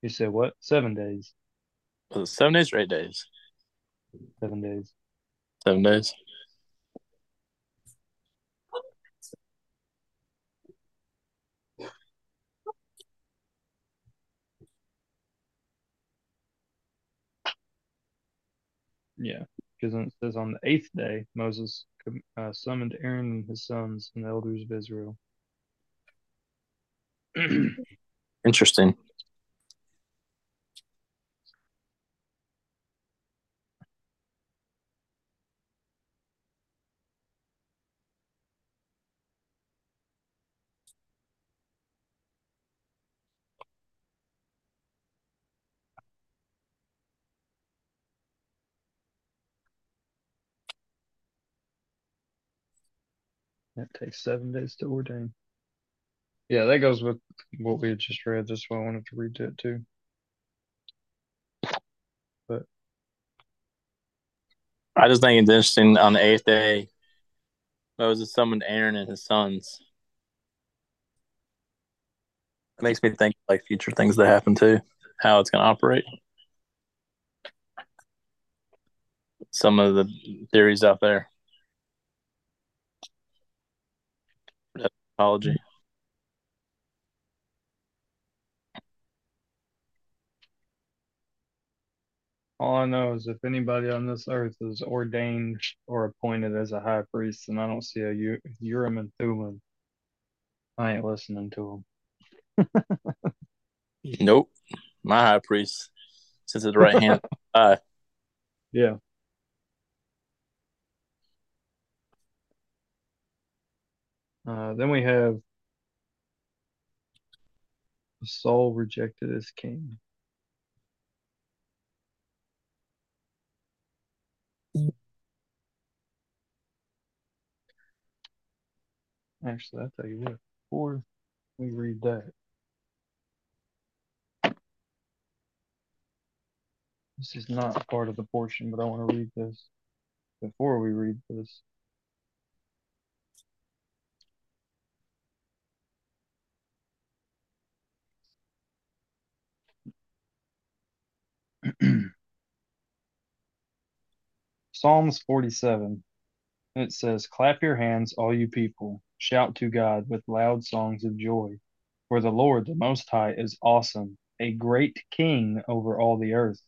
Speaker 4: You said what? Seven days.
Speaker 2: Was it seven days or eight days?
Speaker 4: Seven days.
Speaker 2: Seven days.
Speaker 4: Yeah, because it says on the eighth day, Moses uh, summoned Aaron and his sons and the elders of Israel.
Speaker 2: Interesting.
Speaker 4: Takes seven days to ordain. Yeah, that goes with what we had just read. That's why I wanted to read that too. But
Speaker 2: I just think it's interesting on the eighth day, Moses summoned Aaron and his sons. It makes me think like future things that happen too, how it's going to operate. Some of the theories out there. Apology.
Speaker 4: all I know is if anybody on this earth is ordained or appointed as a high priest, and I don't see a U- Urim and Thummim, I ain't listening to them.
Speaker 2: Nope. My high priest sits at the right hand. Uh,
Speaker 4: Yeah. Uh, then we have Saul rejected as king. Actually, I'll tell you what, before we read that, this is not part of the portion, but I want to read this before we read this. Psalms 47. It says, Clap your hands, all you people. Shout to God with loud songs of joy. For the Lord, the Most High, is awesome, a great king over all the earth.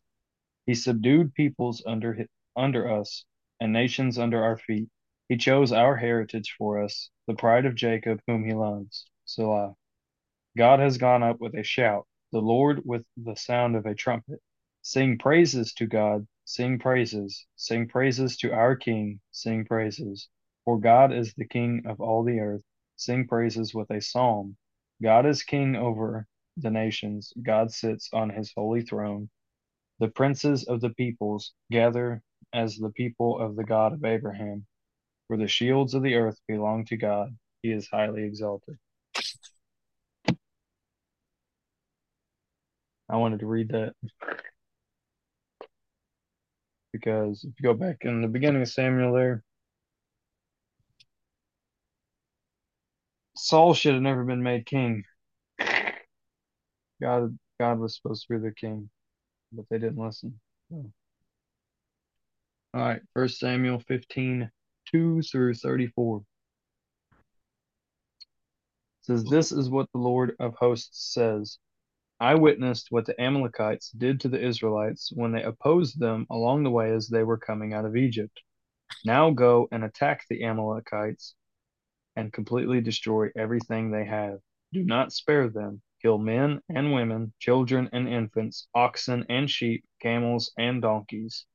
Speaker 4: He subdued peoples under, under us and nations under our feet. He chose our heritage for us, the pride of Jacob, whom he loves. Selah. God has gone up with a shout, the Lord with the sound of a trumpet. Sing praises to God, sing praises, sing praises to our King, sing praises. For God is the King of all the earth. Sing praises with a psalm. God is King over the nations. God sits on his holy throne. The princes of the peoples gather as the people of the God of Abraham. For the shields of the earth belong to God. He is highly exalted. I wanted to read that because if you go back in the beginning of Samuel there, Saul should have never been made king. God God was supposed to be the king, but they didn't listen. So. All right, first Samuel 15, 2 through 34. It says, This is what the Lord of hosts says. I witnessed what the Amalekites did to the Israelites when they opposed them along the way as they were coming out of Egypt. Now go and attack the Amalekites and completely destroy everything they have. Do not spare them. Kill men and women, children and infants, oxen and sheep, camels and donkeys.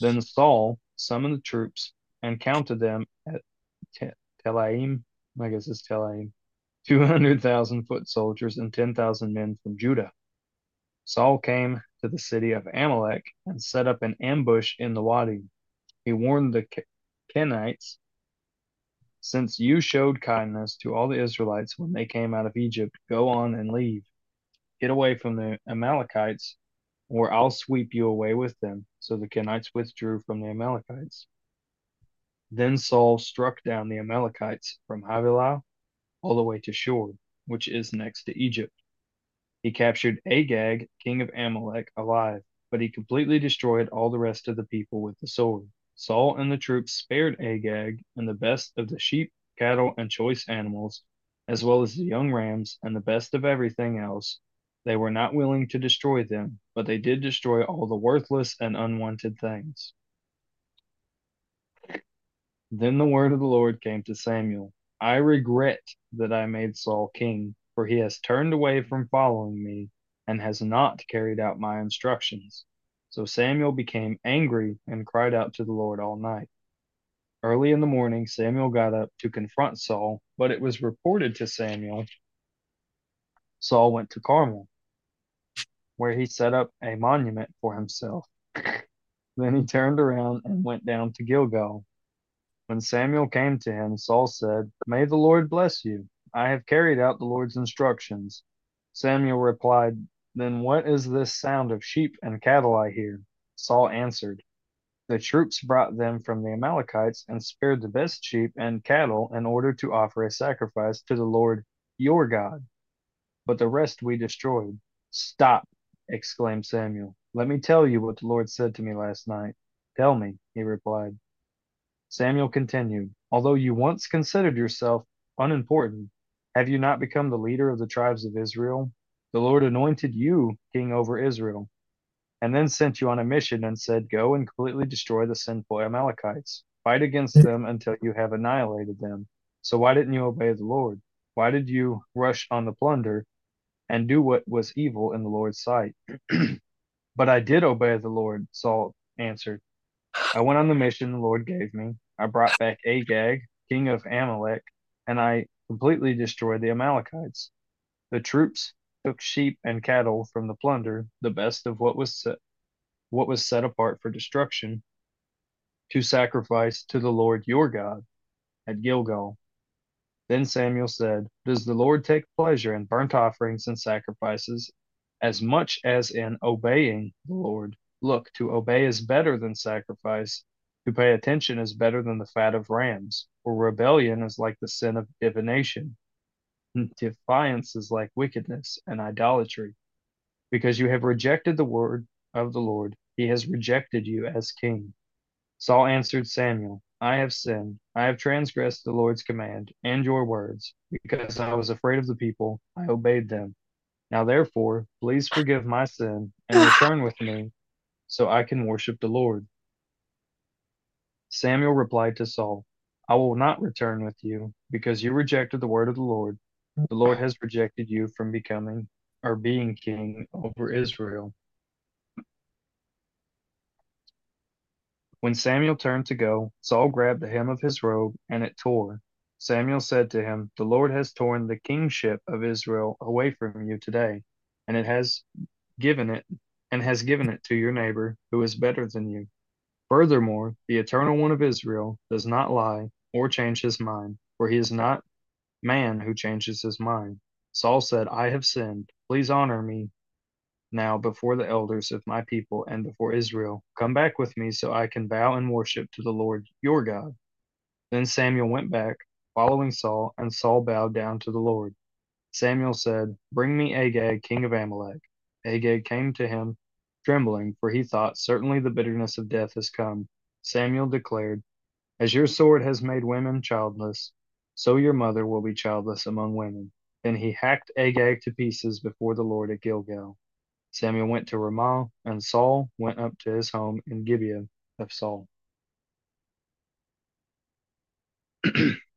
Speaker 4: Then Saul summoned the troops and counted them at Telaim, I guess it's Telaim, 200,000 foot soldiers and 10,000 men from Judah. Saul came to the city of Amalek and set up an ambush in the wadi. He warned the Kenites Since you showed kindness to all the Israelites when they came out of Egypt, go on and leave. Get away from the Amalekites, or I'll sweep you away with them. So the Kenites withdrew from the Amalekites. Then Saul struck down the Amalekites from Havilah all the way to Shur, which is next to Egypt. He captured Agag, king of Amalek, alive, but he completely destroyed all the rest of the people with the sword. Saul and the troops spared Agag and the best of the sheep, cattle, and choice animals, as well as the young rams and the best of everything else. They were not willing to destroy them, but they did destroy all the worthless and unwanted things. Then the word of the Lord came to Samuel I regret that I made Saul king, for he has turned away from following me and has not carried out my instructions. So Samuel became angry and cried out to the Lord all night. Early in the morning, Samuel got up to confront Saul, but it was reported to Samuel Saul went to Carmel, where he set up a monument for himself. then he turned around and went down to Gilgal. When Samuel came to him, Saul said, May the Lord bless you. I have carried out the Lord's instructions. Samuel replied, Then what is this sound of sheep and cattle I hear? Saul answered, The troops brought them from the Amalekites and spared the best sheep and cattle in order to offer a sacrifice to the Lord your God. But the rest we destroyed. Stop, exclaimed Samuel. Let me tell you what the Lord said to me last night. Tell me, he replied. Samuel continued, Although you once considered yourself unimportant, have you not become the leader of the tribes of Israel? The Lord anointed you king over Israel, and then sent you on a mission and said, Go and completely destroy the sinful Amalekites. Fight against them until you have annihilated them. So why didn't you obey the Lord? Why did you rush on the plunder and do what was evil in the Lord's sight? but I did obey the Lord, Saul answered. I went on the mission the Lord gave me. I brought back Agag, king of Amalek, and I completely destroyed the Amalekites. The troops took sheep and cattle from the plunder, the best of what was set, what was set apart for destruction, to sacrifice to the Lord your God at Gilgal. Then Samuel said, Does the Lord take pleasure in burnt offerings and sacrifices as much as in obeying the Lord? Look, to obey is better than sacrifice. To pay attention is better than the fat of rams. For rebellion is like the sin of divination. Defiance is like wickedness and idolatry. Because you have rejected the word of the Lord, he has rejected you as king. Saul answered Samuel, I have sinned. I have transgressed the Lord's command and your words. Because I was afraid of the people, I obeyed them. Now therefore, please forgive my sin and return with me so I can worship the Lord. Samuel replied to Saul, I will not return with you, because you rejected the word of the Lord. The Lord has rejected you from becoming or being king over Israel. When Samuel turned to go, Saul grabbed the hem of his robe, and it tore. Samuel said to him, The Lord has torn the kingship of Israel away from you today, and it has given it and has given it to your neighbor who is better than you. Furthermore, the eternal one of Israel does not lie or change his mind, for he is not man who changes his mind. Saul said, I have sinned. Please honor me now before the elders of my people and before Israel. Come back with me so I can bow and worship to the Lord your God. Then Samuel went back, following Saul, and Saul bowed down to the Lord. Samuel said, Bring me Agag, king of Amalek. Agag came to him trembling, for he thought, Certainly the bitterness of death has come. Samuel declared, As your sword has made women childless, so your mother will be childless among women. Then he hacked Agag to pieces before the Lord at Gilgal. Samuel went to Ramah, and Saul went up to his home in Gibeah of Saul.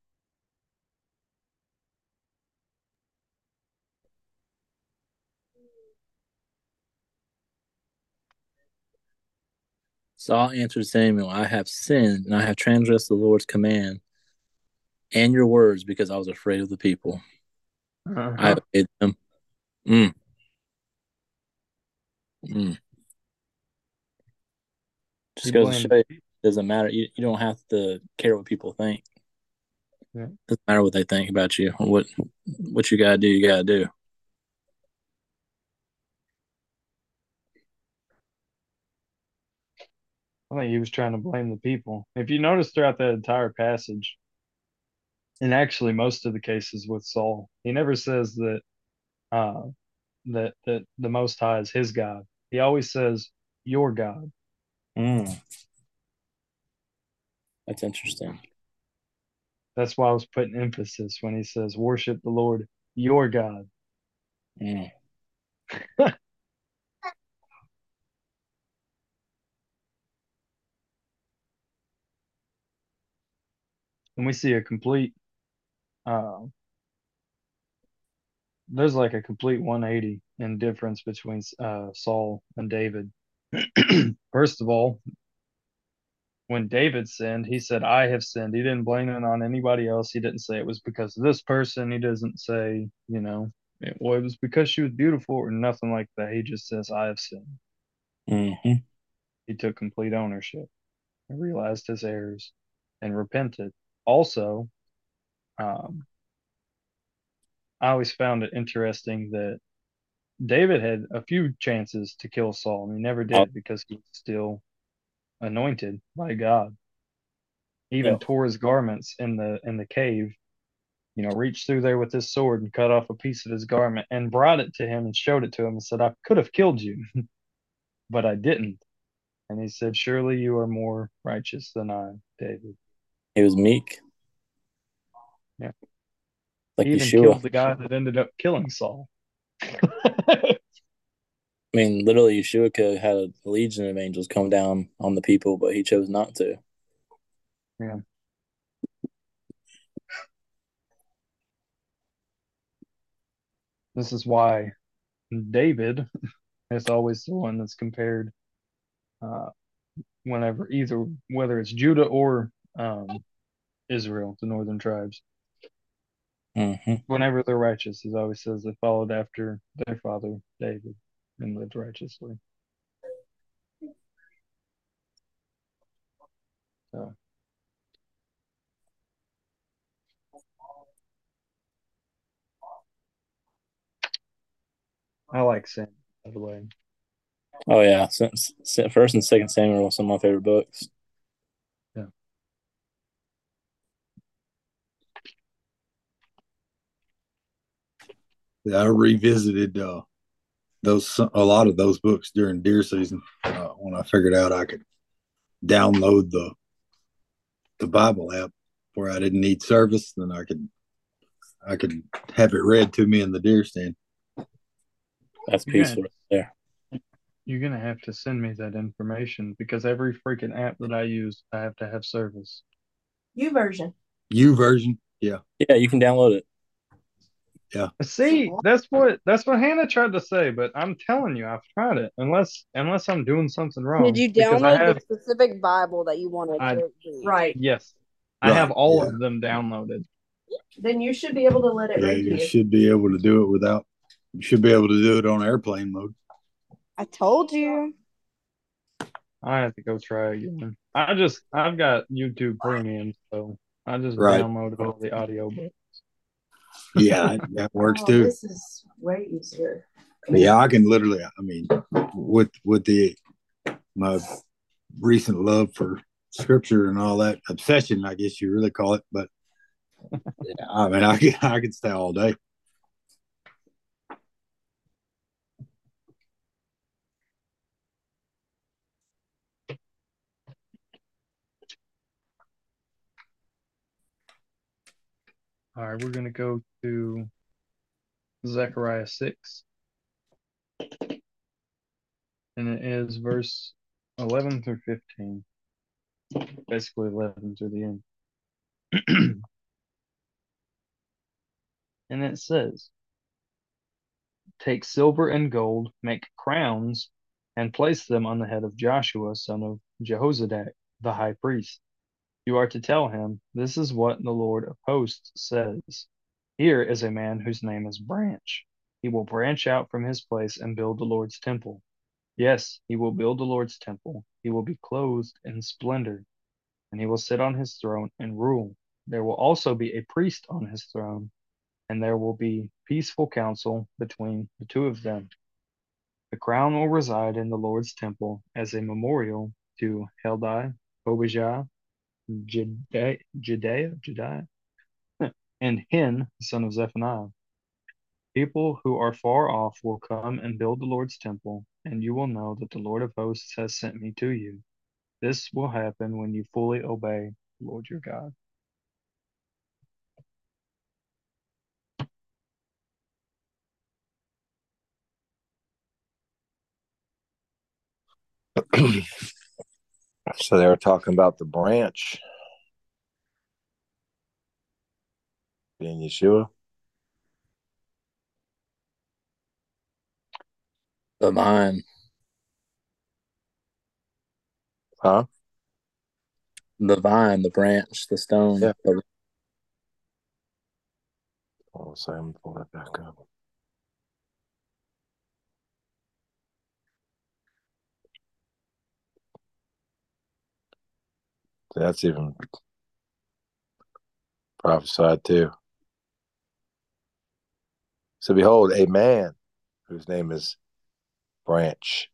Speaker 2: Saul answered Samuel, I have sinned, and I have transgressed the Lord's command and your words because I was afraid of the people.
Speaker 4: Uh-huh.
Speaker 2: I obeyed them. Mm. Mm. Just goes to show you, it doesn't matter. You, you don't have to care what people think.
Speaker 4: Yeah.
Speaker 2: Doesn't matter what they think about you. What what you gotta do, you gotta do.
Speaker 4: I think he was trying to blame the people. If you notice throughout that entire passage, and actually most of the cases with Saul, he never says that uh, that that the Most High is his God. He always says your God.
Speaker 2: Mm. That's interesting.
Speaker 4: That's why I was putting emphasis when he says worship the Lord your God.
Speaker 2: Mm.
Speaker 4: And we see a complete uh, there's like a complete 180 in difference between uh, Saul and David. First of all, when David sinned, he said, I have sinned. He didn't blame it on anybody else. He didn't say it was because of this person. He doesn't say, you know, it, well, it was because she was beautiful or nothing like that. He just says, I have sinned.
Speaker 2: hmm
Speaker 4: He took complete ownership and realized his errors and repented. Also, um, I always found it interesting that David had a few chances to kill Saul, and he never did
Speaker 2: Oh.
Speaker 4: because he was still anointed by God. He even
Speaker 2: Yeah.
Speaker 4: tore his garments in the in the cave, you know, reached through there with his sword and cut off a piece of his garment and brought it to him and showed it to him and said, I could have killed you, but I didn't. And he said, Surely you are more righteous than I, David.
Speaker 2: He was meek.
Speaker 4: Yeah.
Speaker 2: Like
Speaker 4: he even
Speaker 2: Yeshua.
Speaker 4: killed the guy that ended up killing Saul.
Speaker 2: I mean, literally, Yeshua could have had a legion of angels come down on the people, but he chose not to. Yeah.
Speaker 4: This is why David is always the one that's compared uh, whenever either whether it's Judah or um, Israel, the northern tribes.
Speaker 2: hmm
Speaker 4: Whenever they're righteous, he always says they followed after their father David and lived righteously. So I like Sam, by the way.
Speaker 2: Oh yeah, first and second Samuel are some of my favorite books.
Speaker 3: I revisited uh, those a lot of those books during deer season uh, when I figured out I could download the the Bible app where I didn't need service, then I could I could have it read to me in the deer stand.
Speaker 2: That's peaceful right there.
Speaker 4: You're gonna have to send me that information because every freaking app that I use, I have to have service.
Speaker 6: YouVersion.
Speaker 3: U version, yeah,
Speaker 2: Yeah, you can download it.
Speaker 4: See, that's what that's what Hannah tried to say, but I'm telling you, I've tried it. Unless unless I'm doing something wrong.
Speaker 7: Did you download
Speaker 4: have,
Speaker 7: the specific Bible that you wanted
Speaker 4: I-
Speaker 7: to read?
Speaker 6: Right.
Speaker 4: Yes, I have all
Speaker 3: yeah.
Speaker 4: of them downloaded.
Speaker 6: Then you should be able to let it
Speaker 3: yeah.
Speaker 6: read
Speaker 3: You
Speaker 6: you.
Speaker 3: should be able to do it without. You should be able to do it on airplane mode.
Speaker 7: I told you.
Speaker 4: I have to go try again. I just I've got YouTube Premium, so I just
Speaker 3: Right.
Speaker 4: downloaded all the audio books.
Speaker 3: Yeah, that works
Speaker 6: Oh,
Speaker 3: too.
Speaker 6: This is way easier.
Speaker 3: Yeah, I can literally. I mean, with with the my recent love for scripture and all that obsession, I guess you really call it. But yeah, I mean, I can I could stay all day.
Speaker 4: All right, we're gonna go to Zechariah six, and it is verse eleven through fifteen, basically eleven through the end. and it says, "Take silver and gold, make crowns, and place them on the head of Joshua, son of Jehozadak, the high priest." You are to tell him, This is what the Lord of hosts says. Here is a man whose name is Branch. He will branch out from his place and build the Lord's temple. Yes, he will build the Lord's temple. He will be clothed in splendor, and he will sit on his throne and rule. There will also be a priest on his throne, and there will be peaceful counsel between the two of them. The crown will reside in the Lord's temple as a memorial to Heldai, Hobijah, Judea, Judea, Judea, and Hin, son of Zephaniah. People who are far off will come and build the Lord's temple, and you will know that the Lord of hosts has sent me to you. This will happen when you fully obey the Lord your God.
Speaker 1: so they were talking about the branch being Yeshua.
Speaker 2: The vine,
Speaker 1: Huh?
Speaker 2: the vine, the branch, the stone.
Speaker 1: Yeah.
Speaker 2: the-
Speaker 1: Oh, sorry, I'm gonna pull that back up. That's even prophesied too. So behold, a man whose name is Branch,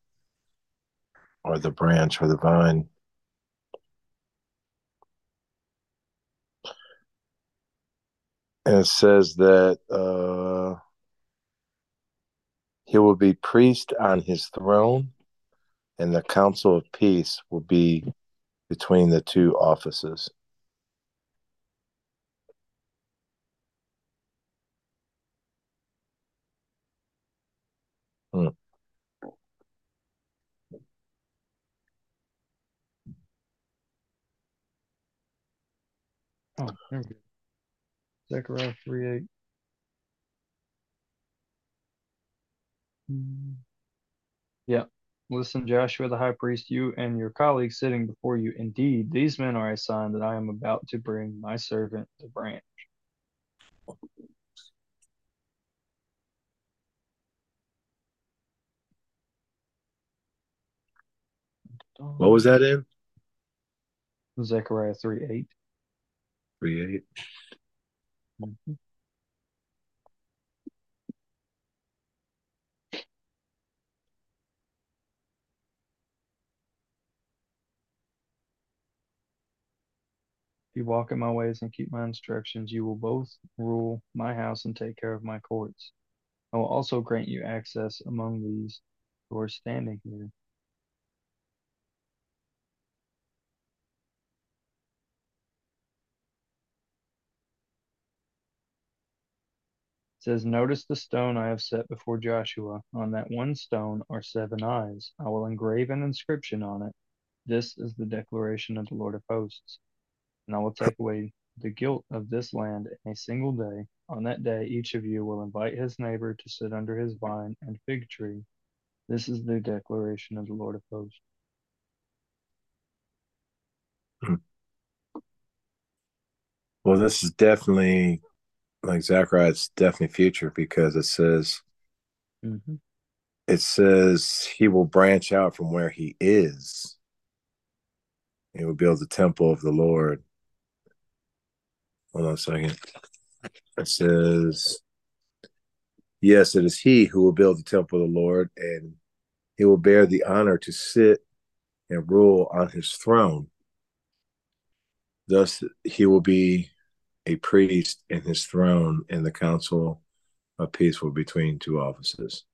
Speaker 1: or the branch, or the vine. And it says that uh, he will be priest on his throne, and the council of peace will be between the two offices. Hmm.
Speaker 4: Oh, there we. Zechariah 3 8. Hmm. Yeah. Listen, Joshua the high priest, you and your colleagues sitting before you. Indeed, these men are a sign that I am about to bring my servant the branch.
Speaker 1: What was that in?
Speaker 4: Zechariah 3 8.
Speaker 1: Three eight.
Speaker 4: Mhm. You walk in my ways and keep my instructions, you will both rule my house and take care of my courts. I will also grant you access among these who are standing here. Says, Notice the stone I have set before Joshua. On that one stone are seven eyes. I will engrave an inscription on it. This is the declaration of the Lord of hosts. And I will take away the guilt of this land in a single day. On that day, each of you will invite his neighbor to sit under his vine and fig tree. This is the declaration of the Lord of hosts.
Speaker 1: Well, this is definitely like Zechariah. It's definitely future because it says
Speaker 4: Mm-hmm.
Speaker 1: it says he will branch out from where he is. He will build the temple of the Lord. Hold on a second. It says, Yes, it is he who will build the temple of the Lord, and he will bear the honor to sit and rule on his throne. Thus, he will be a priest in his throne, and the council of peace will be between two offices.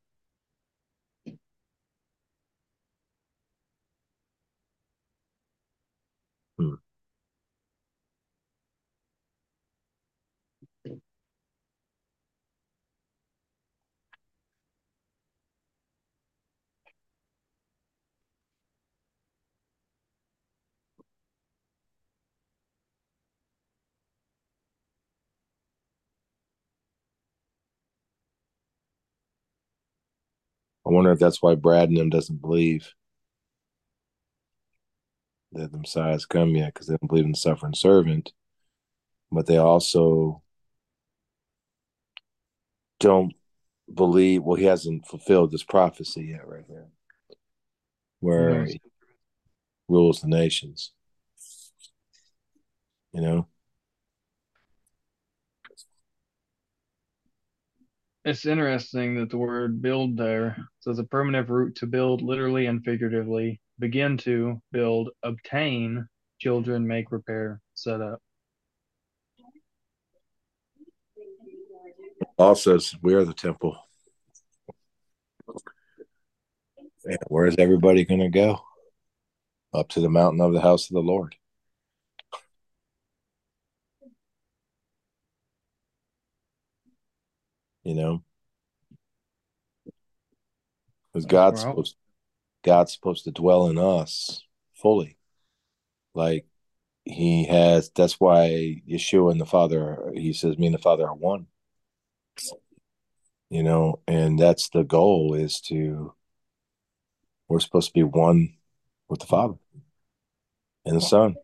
Speaker 1: Wonder if that's why Brad and them doesn't believe that the Messiah has come yet, because they don't believe in the suffering servant, but they also don't believe. Well, he hasn't fulfilled this prophecy yet, right here, where he rules the nations. You know,
Speaker 4: it's interesting that the word build there says a permanent root to build literally and figuratively, begin to build, obtain, children, make, repair, set up.
Speaker 1: Paul says we are the temple. And where's everybody going to go? Up to the mountain of the house of the Lord. You know, because God's
Speaker 4: I-
Speaker 1: supposed God's supposed to dwell in us fully, like He has. That's why Yeshua and the Father. He says, "Me and the Father are one." You know, and that's the goal: is to we're supposed to be one with the Father and the Son.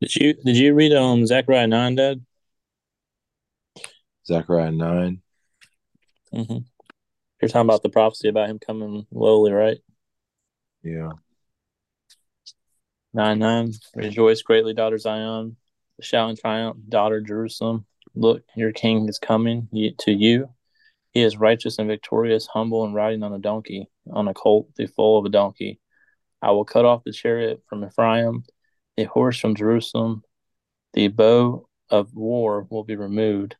Speaker 2: Did you did you read um Zechariah nine, Dad?
Speaker 1: Zechariah nine.
Speaker 2: Mm-hmm. You're talking about the prophecy about him coming lowly, right?
Speaker 1: Yeah.
Speaker 2: Nine nine. Rejoice greatly, daughter Zion. Shout in triumph, daughter Jerusalem. Look, your king is coming to you. He is righteous and victorious, humble and riding on a donkey, on a colt, the foal of a donkey. I will cut off the chariot from Ephraim, the horse from Jerusalem. The bow of war will be removed,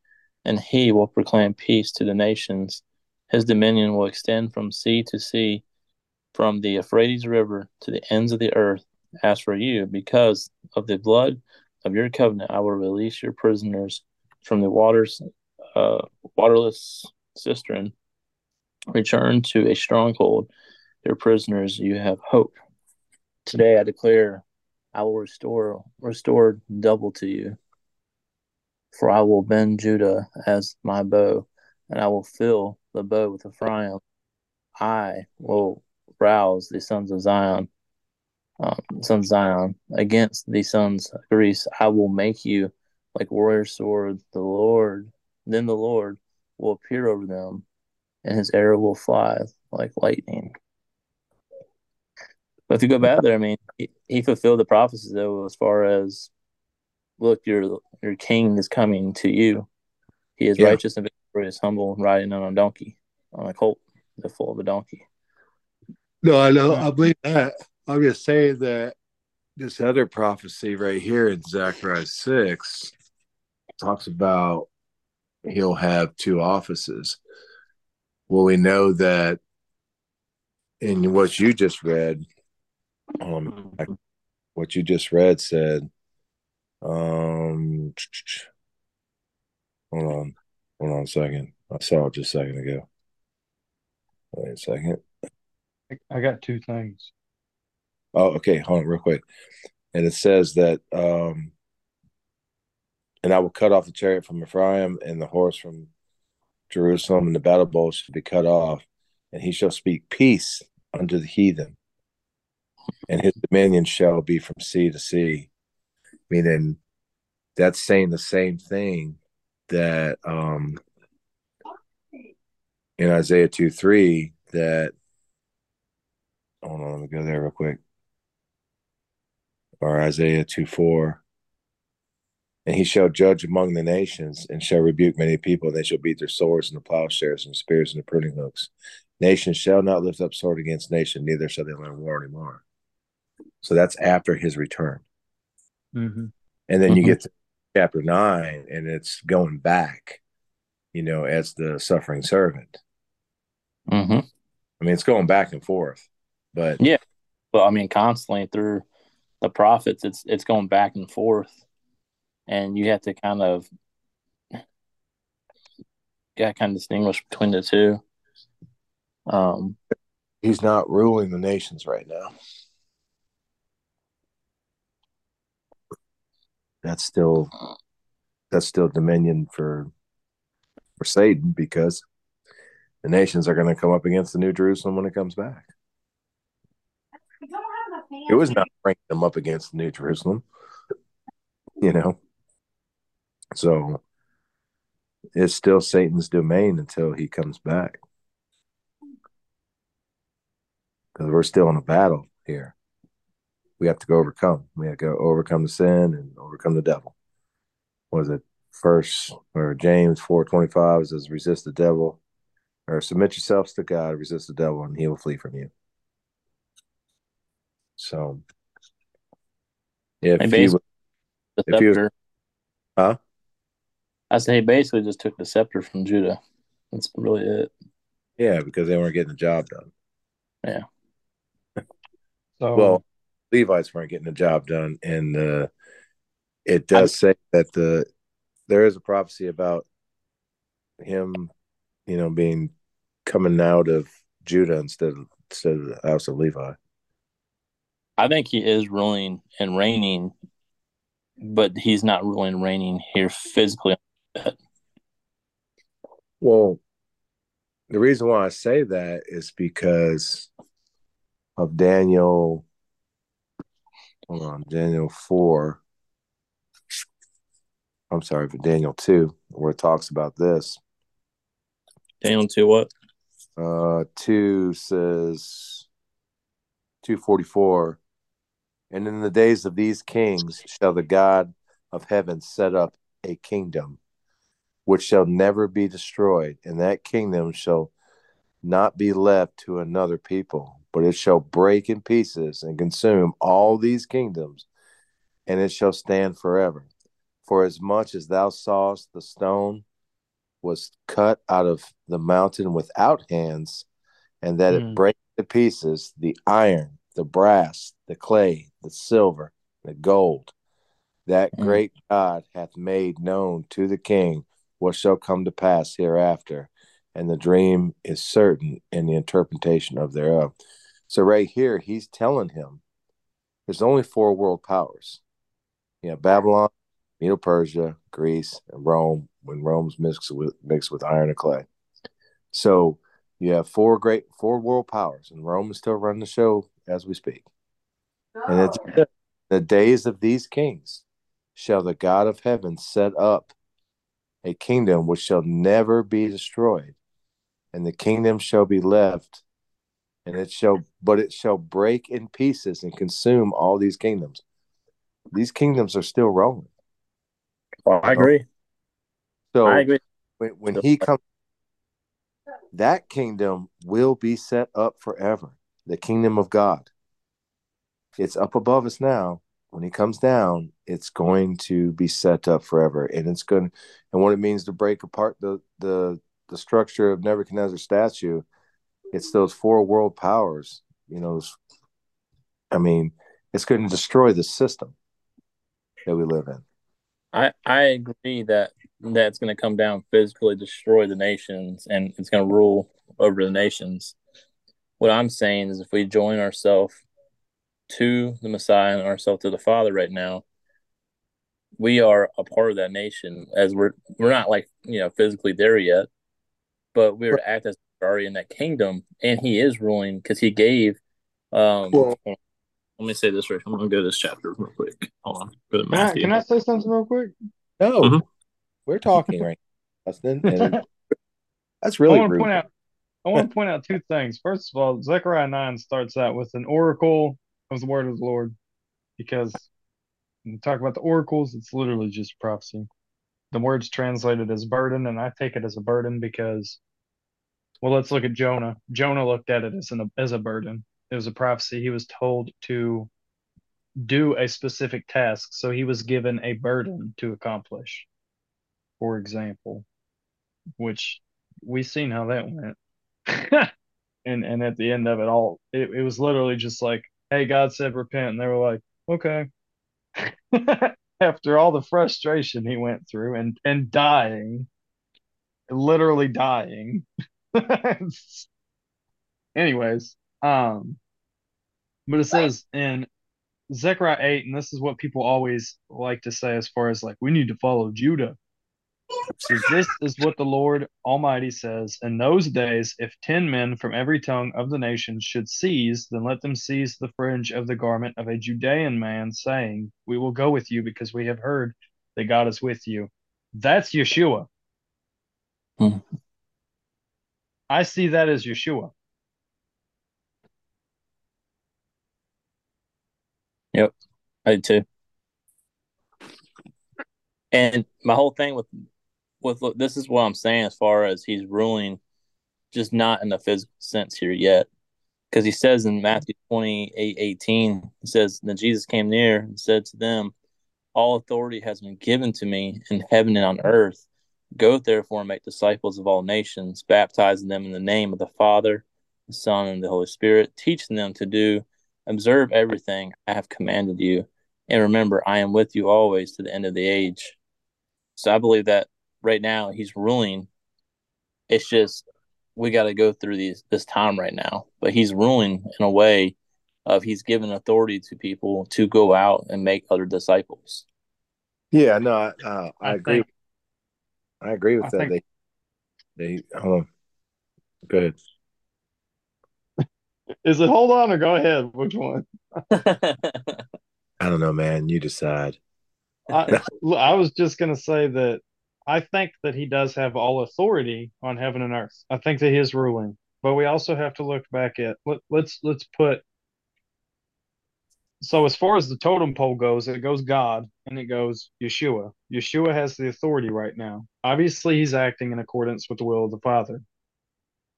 Speaker 2: and he will proclaim peace to the nations. His dominion will extend from sea to sea, from the Euphrates River to the ends of the earth. As for you, because of the blood of your covenant, I will release your prisoners from the waters, uh, waterless cistern. Return to a stronghold, your prisoners. You have hope. Today I declare, I will restore restore double to you. For I will bend Judah as my bow, and I will fill the bow with Ephraim. I will rouse the sons of Zion, um, sons of Zion against the sons of Greece. I will make you like warrior sword. The Lord, then the Lord will appear over them, and his arrow will fly like lightning. But if you go back there, I mean, he, he fulfilled the prophecy though, as far as look, your your king is coming to you. He is
Speaker 1: Yeah.
Speaker 2: righteous and victorious, humble, riding on a donkey, on a colt, the foal of a donkey.
Speaker 1: No, I know.
Speaker 4: Right.
Speaker 1: I believe that. I'm just saying that this other prophecy right here in Zechariah 6 talks about he'll have two offices. Well, we know that in what you just read, um, what you just read said, um, hold on, hold on a second. I saw it just a second ago. Wait a second.
Speaker 4: I- I got two things.
Speaker 1: Oh, okay. Hold on, real quick. And it says that, um, and I will cut off the chariot from Ephraim and the horse from Jerusalem, and the battle bow shall be cut off, and he shall speak peace unto the heathen, and his dominion shall be from sea to sea. Meaning, that's saying the same thing that um, in Isaiah 2 3 that, hold on, let me go there real quick. Or Isaiah 2 4. And he shall judge among the nations and shall rebuke many people. And they shall beat their swords and the plowshares and spears and the pruning hooks. Nation shall not lift up sword against nation, neither shall they learn war anymore. So that's after his return.
Speaker 4: Mm-hmm.
Speaker 1: And then you
Speaker 2: Mhm.
Speaker 1: get to chapter nine, and it's going back, you know, as the suffering servant.
Speaker 2: Mm-hmm.
Speaker 1: I mean, it's going back and forth, but
Speaker 2: Yeah. But I mean, constantly through the prophets, it's it's going back and forth, and you have to kind of got kind of distinguish between the two. Um,
Speaker 1: he's not ruling the nations right now. That's still that's still dominion for for Satan because the nations are going to come up against the New Jerusalem when it comes back. It was not bringing them up against the New Jerusalem, you know. So it's still Satan's domain until he comes back. Because we're still in a battle here. We have to go overcome. We have to go overcome the sin and overcome the devil. was it first or James four twenty five says resist the devil or submit yourselves to God, resist the devil, and he will flee from you. So if
Speaker 2: And
Speaker 1: he
Speaker 2: basically,
Speaker 1: would,
Speaker 2: the
Speaker 1: if you-
Speaker 2: scepter.
Speaker 1: huh?
Speaker 2: I say he basically just took the scepter from Judah. That's really it.
Speaker 1: Yeah, because they weren't getting the job done. Yeah.
Speaker 4: So
Speaker 1: Well, Levites weren't getting the job done, and uh, it does say that the there is a prophecy about him, you know, being coming out of Judah instead of instead of the house of Levi.
Speaker 2: I think he is ruling and reigning, but he's not ruling and reigning here physically.
Speaker 1: Well, the reason why I say that is because of Daniel. Hold on, Daniel four. I'm sorry, for Daniel two, where it talks about this.
Speaker 2: Daniel two what?
Speaker 1: Uh, two says two forty four, and in the days of these kings shall the God of heaven set up a kingdom, which shall never be destroyed, and that kingdom shall not be left to another people, but it shall break in pieces and consume all these kingdoms, and it shall stand forever. For as much as thou sawest the stone was cut out of the mountain without hands, and that
Speaker 4: Hmm.
Speaker 1: it break to pieces the iron, the brass, the clay, the silver, the gold. That
Speaker 2: Hmm.
Speaker 1: great God hath made known to the king what shall come to pass hereafter, and the dream is certain in the interpretation of thereof. So right here, he's telling him there's only four world powers. You know, Babylon, Medo Persia, Greece, and Rome, when Rome's mixed with mixed with iron and clay. So you have four great four world powers, and Rome is still running the show as we speak. And it's oh. the days of these kings shall the God of heaven set up a kingdom which shall never be destroyed, and the kingdom shall be left, and it shall but it shall break in pieces and consume all these kingdoms. These kingdoms are still rolling.
Speaker 2: Well, I agree.
Speaker 1: So
Speaker 2: I agree.
Speaker 1: when, when he comes that kingdom will be set up forever the kingdom of god it's up above us now when he comes down it's going to be set up forever and it's going and what it means to break apart the the the structure of nebuchadnezzar's statue it's those four world powers you know i mean it's going to destroy the system that we live in
Speaker 2: I, I agree that that's going to come down physically destroy the nations and it's going to rule over the nations. What I'm saying is if we join ourselves to the Messiah and ourselves to the Father right now, we are a part of that nation as we're we're not like you know physically there yet, but we're to act as already in that kingdom and he is ruling because he gave um
Speaker 1: Well-
Speaker 2: let me say this right. I'm gonna go to this chapter real quick. Hold on. Go to
Speaker 4: can I,
Speaker 2: Matthew.
Speaker 4: can I say something real quick?
Speaker 1: no
Speaker 2: Mhm.
Speaker 1: we're talking right now Dustin, and that's
Speaker 4: I
Speaker 1: really
Speaker 4: want to
Speaker 1: rude
Speaker 4: point out. I want to point out two things. First of all, Zechariah nine starts out with an oracle of the word of the Lord, because when we talk about the oracles, it's literally just prophecy. The word's translated as burden, and I take it as a burden because, well, let's look at Jonah. Jonah looked at it as an as a burden. It was a prophecy. He was told to do a specific task, so he was given a burden to accomplish. For example, which we've seen how that went. and and at the end of it all, it, it was literally just like, hey, God said repent, and they were like, okay. After all the frustration he went through and and dying, literally dying. Anyways, um, but it says in Zechariah 8, and this is what people always like to say as far as like, we need to follow Judah. Says, This is what the Lord Almighty says. In those days, if ten men from every tongue of the nations should seize, then let them seize the fringe of the garment of a Judean man, saying, We will go with you because we have heard that God is with you. That's Yeshua.
Speaker 2: Hmm.
Speaker 4: I see that as Yeshua.
Speaker 2: Yep, I do too. And my whole thing with with this is what I'm saying as far as he's ruling, just not in the physical sense here yet, because he says in Matthew 28, 18, he says, Then Jesus came near and said to them, All authority has been given to me in heaven and on earth. Go therefore and make disciples of all nations, baptizing them in the name of the Father, the Son, and the Holy Spirit, teaching them to do, observe everything I have commanded you. And remember, I am with you always to the end of the age. So I believe that right now he's ruling. It's just we got to go through these this time right now. But he's ruling in a way of he's given authority to people to go out and make other disciples.
Speaker 1: Yeah, no, I, uh, I, I agree.
Speaker 4: Think,
Speaker 1: I agree with I that. Think, they, they, hold on. Go ahead.
Speaker 4: Is it hold on or go ahead? Which one?
Speaker 1: I don't know, man. You decide.
Speaker 4: I, I was just gonna say that I think that he does have all authority on heaven and earth. I think that he is ruling, but we also have to look back at let, let's let's put. So as far as the totem pole goes, it goes God and it goes Yeshua. Yeshua has the authority right now. Obviously, he's acting in accordance with the will of the Father,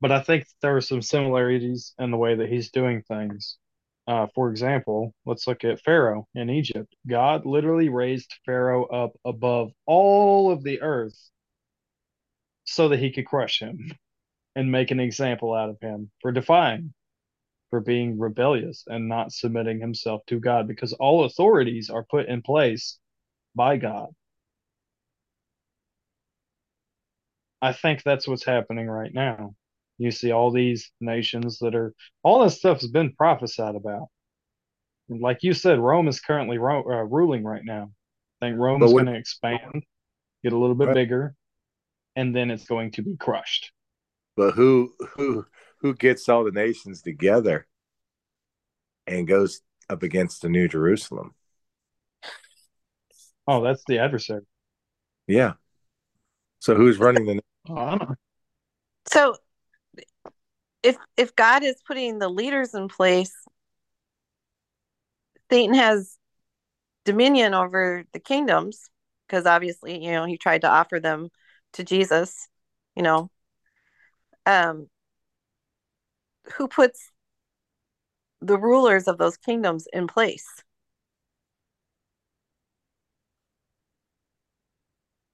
Speaker 4: but I think there are some similarities in the way that he's doing things. Uh, for example, let's look at Pharaoh in Egypt. God literally raised Pharaoh up above all of the earth so that he could crush him and make an example out of him for defying, for being rebellious and not submitting himself to God, because all authorities are put in place by God. I think that's what's happening right now. You see all these nations that are all this stuff has been prophesied about. Like you said, Rome is currently ro- uh, ruling right now. I think Rome is going to expand, get a little bit right. bigger, and then it's going to be crushed.
Speaker 1: But who who who gets all the nations together and goes up against the New Jerusalem?
Speaker 4: Oh, that's the adversary.
Speaker 1: Yeah. So who's running the?
Speaker 4: Oh,
Speaker 5: so if if God is putting the leaders in place, Satan has dominion over the kingdoms because obviously, you know, he tried to offer them to Jesus, you know. Um who puts the rulers of those kingdoms in place?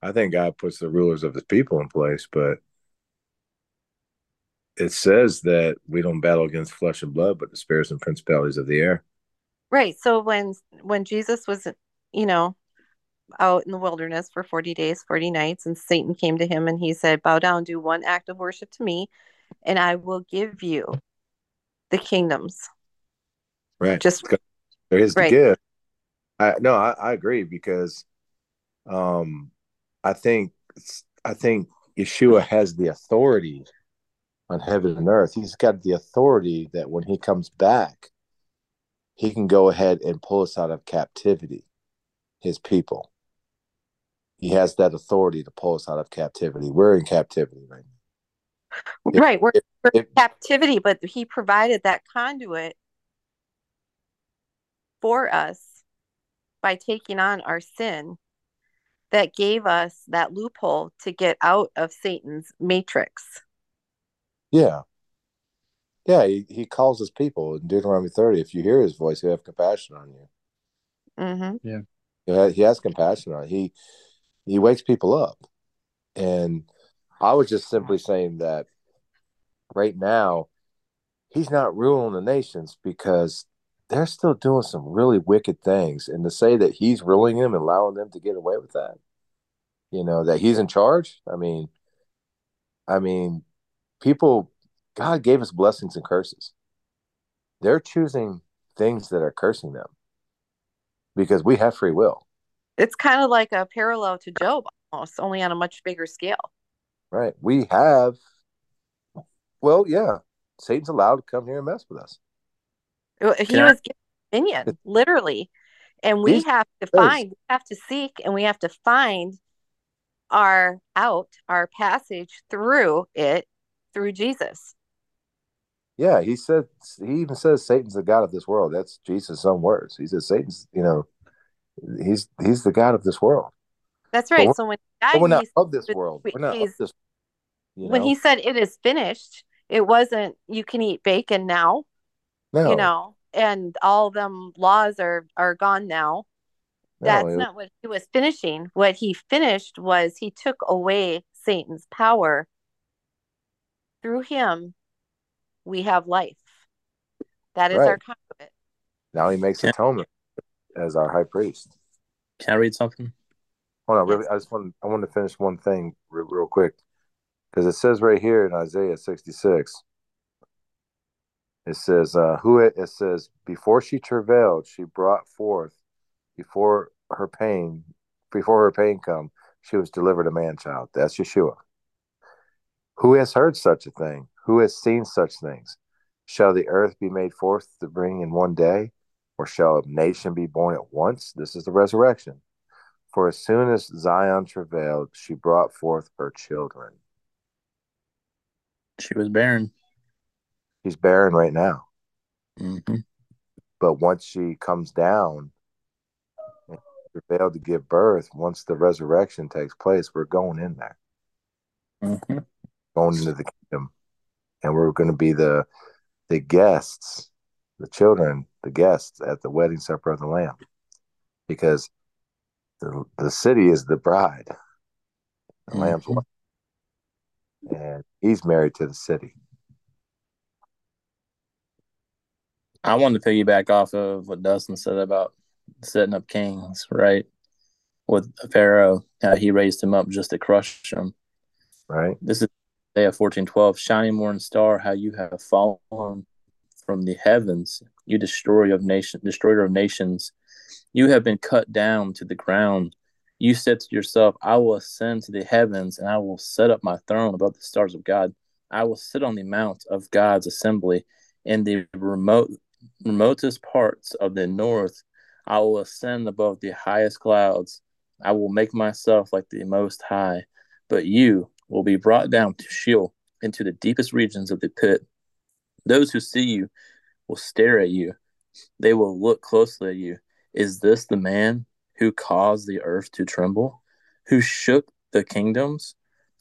Speaker 1: I think God puts the rulers of his people in place, but it says that we don't battle against flesh and blood, but the spirits and principalities of the air.
Speaker 5: Right. So when when Jesus was, you know, out in the wilderness for 40 days, 40 nights, and Satan came to him and he said, Bow down, do one act of worship to me, and I will give you the kingdoms.
Speaker 1: Right.
Speaker 5: Just
Speaker 1: there is right. the gift. I no, I, I agree because um I think I think Yeshua has the authority on heaven and earth. He's got the authority that when he comes back, he can go ahead and pull us out of captivity, his people. He has that authority to pull us out of captivity. We're in captivity right now.
Speaker 5: If, right. We're, if, we're if, in captivity, but he provided that conduit for us by taking on our sin that gave us that loophole to get out of Satan's matrix.
Speaker 1: Yeah. Yeah, he, he calls his people in Deuteronomy 30. If you hear his voice, he'll have compassion on you.
Speaker 5: Mm-hmm.
Speaker 4: Yeah.
Speaker 1: He has, he has compassion on you. He he wakes people up. And I was just simply saying that right now, he's not ruling the nations because they're still doing some really wicked things. And to say that he's ruling them and allowing them to get away with that, you know, that he's in charge. I mean, I mean, people God gave us blessings and curses. They're choosing things that are cursing them because we have free will.
Speaker 5: It's kind of like a parallel to Job almost, only on a much bigger scale.
Speaker 1: Right. We have, well, yeah, Satan's allowed to come here and mess with us.
Speaker 5: He Can was I... given dominion, literally. And we He's have to find, we have to seek, and we have to find our out, our passage through it through Jesus.
Speaker 1: Yeah, he said he even says Satan's the god of this world. That's Jesus' own words. He says Satan's, you know, he's he's the god of this world.
Speaker 5: That's right.
Speaker 1: we're-
Speaker 5: So when he
Speaker 1: But
Speaker 5: died,
Speaker 1: we're not of this world.
Speaker 5: we-
Speaker 1: We're not of this. You
Speaker 5: when he said it is finished, it wasn't you can eat bacon now,
Speaker 1: no,
Speaker 5: you know, and all them laws are are gone now.
Speaker 1: no,
Speaker 5: That's
Speaker 1: it-
Speaker 5: not what he was finishing. What he finished was he took away Satan's power. Through him, we have life. That is our
Speaker 1: Right.
Speaker 5: conduit.
Speaker 1: now he makes
Speaker 2: Yeah.
Speaker 1: atonement as our high priest.
Speaker 2: Can I read something?
Speaker 1: Hold on, really, I just want I want to finish one thing real, real quick because it says right here in Isaiah 66. It says, uh, "Who it, it says before she travailed, she brought forth before her pain, before her pain come, she was delivered a man child." That's Yeshua. Who has heard such a thing? Who has seen such things? Shall the earth be made forth to bring in one day, or shall a nation be born at once? This is the resurrection. For as soon as Zion travailed, she brought forth her children.
Speaker 2: She was barren.
Speaker 1: She's barren right now.
Speaker 2: Mm-hmm.
Speaker 1: But once she comes down and travailed to give birth, once the resurrection takes place, we're going in there,
Speaker 2: Mm-hmm.
Speaker 1: going into the kingdom. And we're going to be the the guests, the children, the guests at the wedding supper of the Lamb. Because the, the city is the bride, the Lamb's
Speaker 2: Mhm.
Speaker 1: wife. And he's married to the city.
Speaker 2: I wanted to piggyback off of what Dustin said about setting up kings, right? With Pharaoh, how he raised him up just to crush him.
Speaker 1: Right?
Speaker 2: This is Isaiah fourteen twelve. Shining morning star, how you have fallen from the heavens, you destroyer of nation, destroyer of nations. You have been cut down to the ground. You said to yourself, I will ascend to the heavens, and I will set up my throne above the stars of God. I will sit on the mount of God's assembly in the remote remotest parts of the north. I will ascend above the highest clouds. I will make myself like the most high, but you will be brought down to Sheol into the deepest regions of the pit. Those who see you will stare at you. They will look closely at you. Is this the man who caused the earth to tremble, who shook the kingdoms,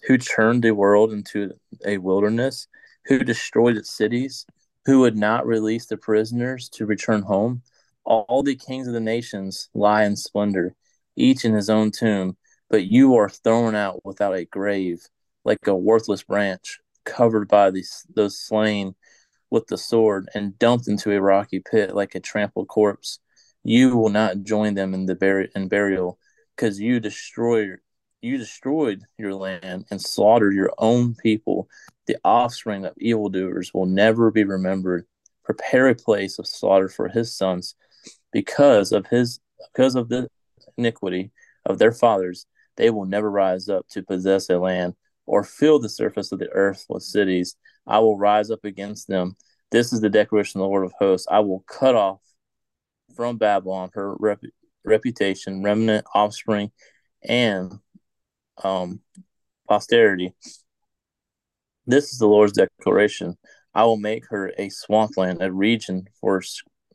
Speaker 2: who turned the world into a wilderness, who destroyed its cities, who would not release the prisoners to return home? All the kings of the nations lie in splendor, each in his own tomb, but you are thrown out without a grave, like a worthless branch, covered by those slain with the sword, and dumped into a rocky pit like a trampled corpse. You will not join them in the bur- in burial, because you destroy you destroyed your land and slaughtered your own people. The offspring of evildoers will never be remembered. Prepare a place of slaughter for his sons, because of his because of the iniquity of their fathers. They will never rise up to possess a land or fill the surface of the earth with cities. I will rise up against them. This is the declaration of the Lord of hosts. I will cut off from Babylon her rep- reputation, remnant, offspring, and um, posterity. This is the Lord's declaration. I will make her a swampland, a region for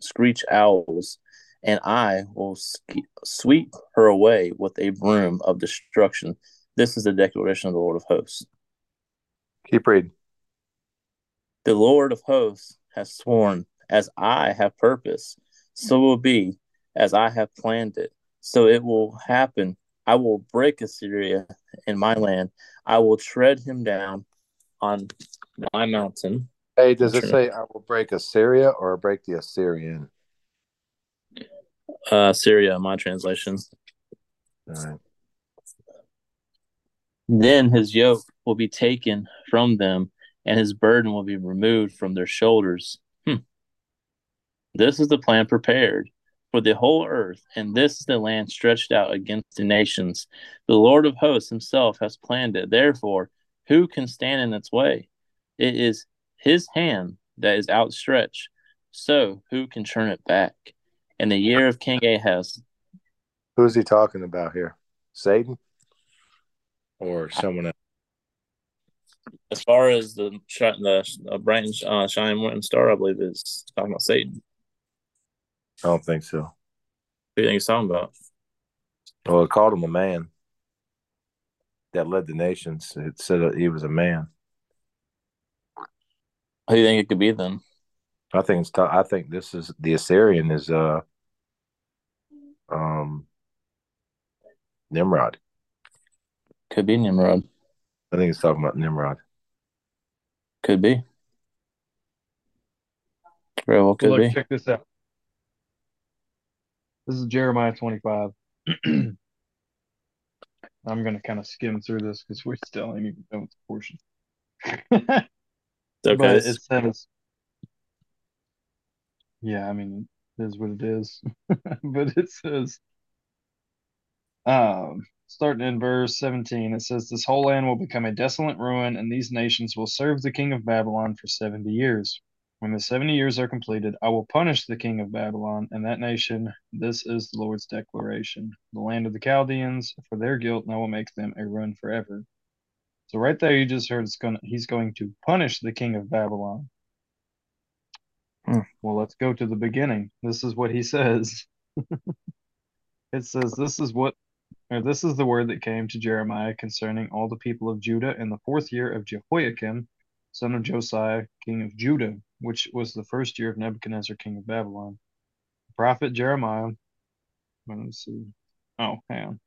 Speaker 2: screech owls, and I will sweep her away with a broom of destruction. This is the declaration of the Lord of hosts.
Speaker 1: Keep reading.
Speaker 2: The Lord of hosts has sworn, as I have purpose, so will be, as I have planned it. So it will happen. I will break Assyria in my land. I will tread him down on my mountain.
Speaker 1: Hey, does it say I will break Assyria or break the Assyrian?
Speaker 2: Uh, Syria, my translation.
Speaker 1: All right.
Speaker 2: Then his yoke will be taken from them, and his burden will be removed from their shoulders. This is the plan prepared for the whole earth, and this is the land stretched out against the nations. The Lord of hosts himself has planned it. Therefore, who can stand in its way? It is his hand that is outstretched. So who can turn it back? In the year of King Ahaz,
Speaker 1: Who's he talking about here? Satan or someone else?
Speaker 2: as far as the the uh, bright and uh, shining morning star, I believe is talking about Satan.
Speaker 1: I don't think so.
Speaker 2: Who do you think he's talking about?
Speaker 1: Well, it called him a man. that led the nations. It said that he was a man.
Speaker 2: Who do you think it could be then?
Speaker 1: I think it's. T- I think this is the Assyrian is uh um Nimrod.
Speaker 2: Could be Nimrod.
Speaker 1: I think it's talking about Nimrod.
Speaker 2: Could be. Very well could
Speaker 4: Look,
Speaker 2: be.
Speaker 4: check this out. This is Jeremiah 25. I'm going to kind of skim through this because we still ain't even done with the portion.
Speaker 2: Okay.
Speaker 4: But it says, yeah, I mean, it is what it is. but it says, um, starting in verse 17, it says, This whole land will become a desolate ruin, and these nations will serve the king of Babylon for 70 years. When the 70 years are completed, I will punish the king of Babylon and that nation. This is the Lord's declaration. The land of the Chaldeans, for their guilt, and I will make them a ruin forever. So right there, you just heard to He's going to punish the king of Babylon.
Speaker 2: Hmm.
Speaker 4: Well, let's go to the beginning. This is what he says. it says, "This is what, or this is the word that came to Jeremiah concerning all the people of Judah in the fourth year of Jehoiakim, son of Josiah, king of Judah, which was the first year of Nebuchadnezzar, king of Babylon." The prophet Jeremiah. Let me see. Oh, on.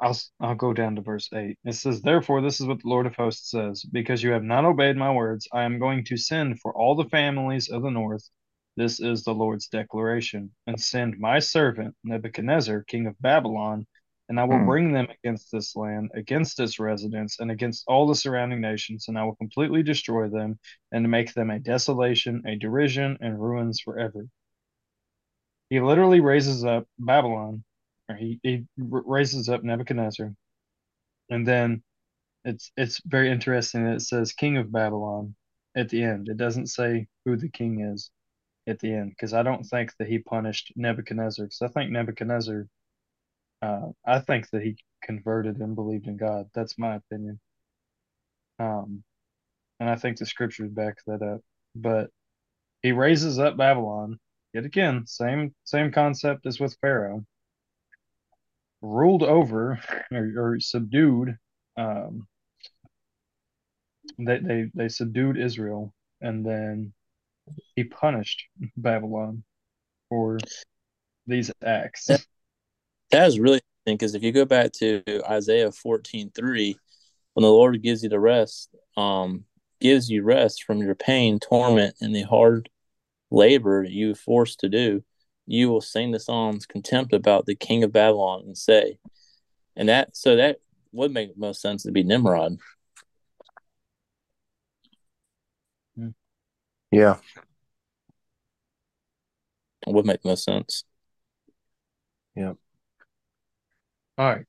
Speaker 4: I'll I'll go down to verse 8. It says, Therefore, this is what the Lord of hosts says, because you have not obeyed my words, I am going to send for all the families of the north. This is the Lord's declaration, and send my servant Nebuchadnezzar, king of Babylon, and I will
Speaker 2: Hmm.
Speaker 4: bring them against this land, against its residents, and against all the surrounding nations, and I will completely destroy them, and make them a desolation, a derision, and ruins forever. He literally raises up Babylon or he, he raises up Nebuchadnezzar, and then it's it's very interesting that it says King of Babylon at the end. It doesn't say who the king is at the end because I don't think that he punished Nebuchadnezzar because I think Nebuchadnezzar, uh, I think that he converted and believed in God. That's my opinion. Um, and I think the scriptures back that up. But he raises up Babylon yet again. Same same concept as with Pharaoh ruled over or, or subdued um they, they they subdued Israel and then he punished Babylon for these acts.
Speaker 2: Yeah. That is really interesting because if you go back to Isaiah fourteen three, when the Lord gives you the rest, um, gives you rest from your pain, torment, and the hard labor you forced to do, you will sing the songs contempt about the king of Babylon and say, and that so that would make most sense to be Nimrod.
Speaker 1: Yeah.
Speaker 2: It would make most sense.
Speaker 4: All right.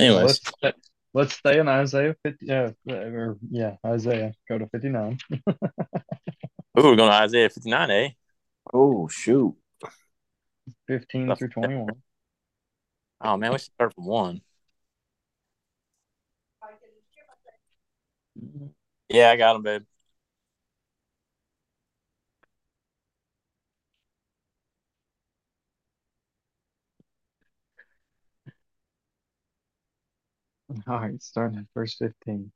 Speaker 2: Anyways,
Speaker 4: Let's let's stay in Isaiah 50 uh, or yeah, Isaiah. Go to 59.
Speaker 2: Ooh, we're going to Isaiah fifty nine, eh?
Speaker 1: Oh shoot.
Speaker 4: 15 through 21.
Speaker 2: Oh man, we should start from one. Yeah, I got him, babe.
Speaker 4: All right, starting at verse 15.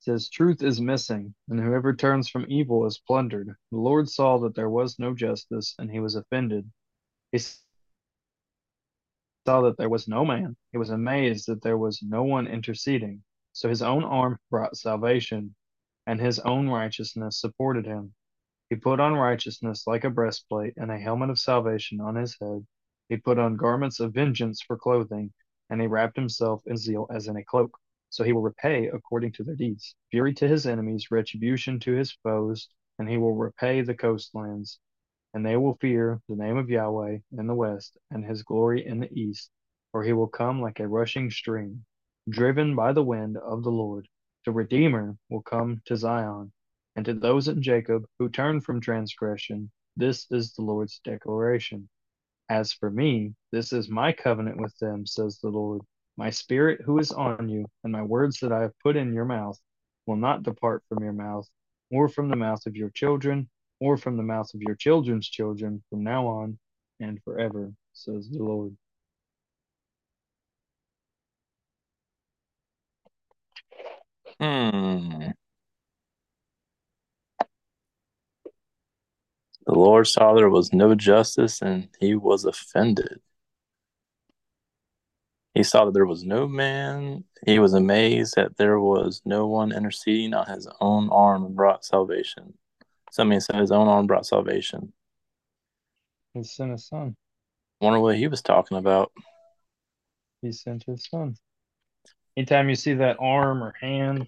Speaker 4: says, Truth is missing, and whoever turns from evil is plundered. The Lord saw that there was no justice, and he was offended. He saw that there was no man. He was amazed that there was no one interceding. So his own arm brought salvation, and his own righteousness supported him. He put on righteousness like a breastplate, and a helmet of salvation on his head. He put on garments of vengeance for clothing, and he wrapped himself in zeal as in a cloak. So he will repay according to their deeds. Fury to his enemies, retribution to his foes, and he will repay the coastlands. And they will fear the name of Yahweh in the west, and his glory in the east. For he will come like a rushing stream, driven by the wind of the Lord. The Redeemer will come to Zion, and to those in Jacob who turn from transgression. This is the Lord's declaration. As for me, this is my covenant with them, says the Lord. My spirit who is on you, and my words that I have put in your mouth, will not depart from your mouth, or from the mouth of your children, or from the mouth of your children's children from now on, and forever, says the Lord.
Speaker 2: Hmm. The Lord saw there was no justice and he was offended. He saw that there was no man. He was amazed that there was no one interceding on his own arm and brought salvation. Somebody said his own arm brought salvation.
Speaker 4: He sent his son.
Speaker 2: Wonder what he was talking about.
Speaker 4: He sent his son. Anytime you see that arm or hand,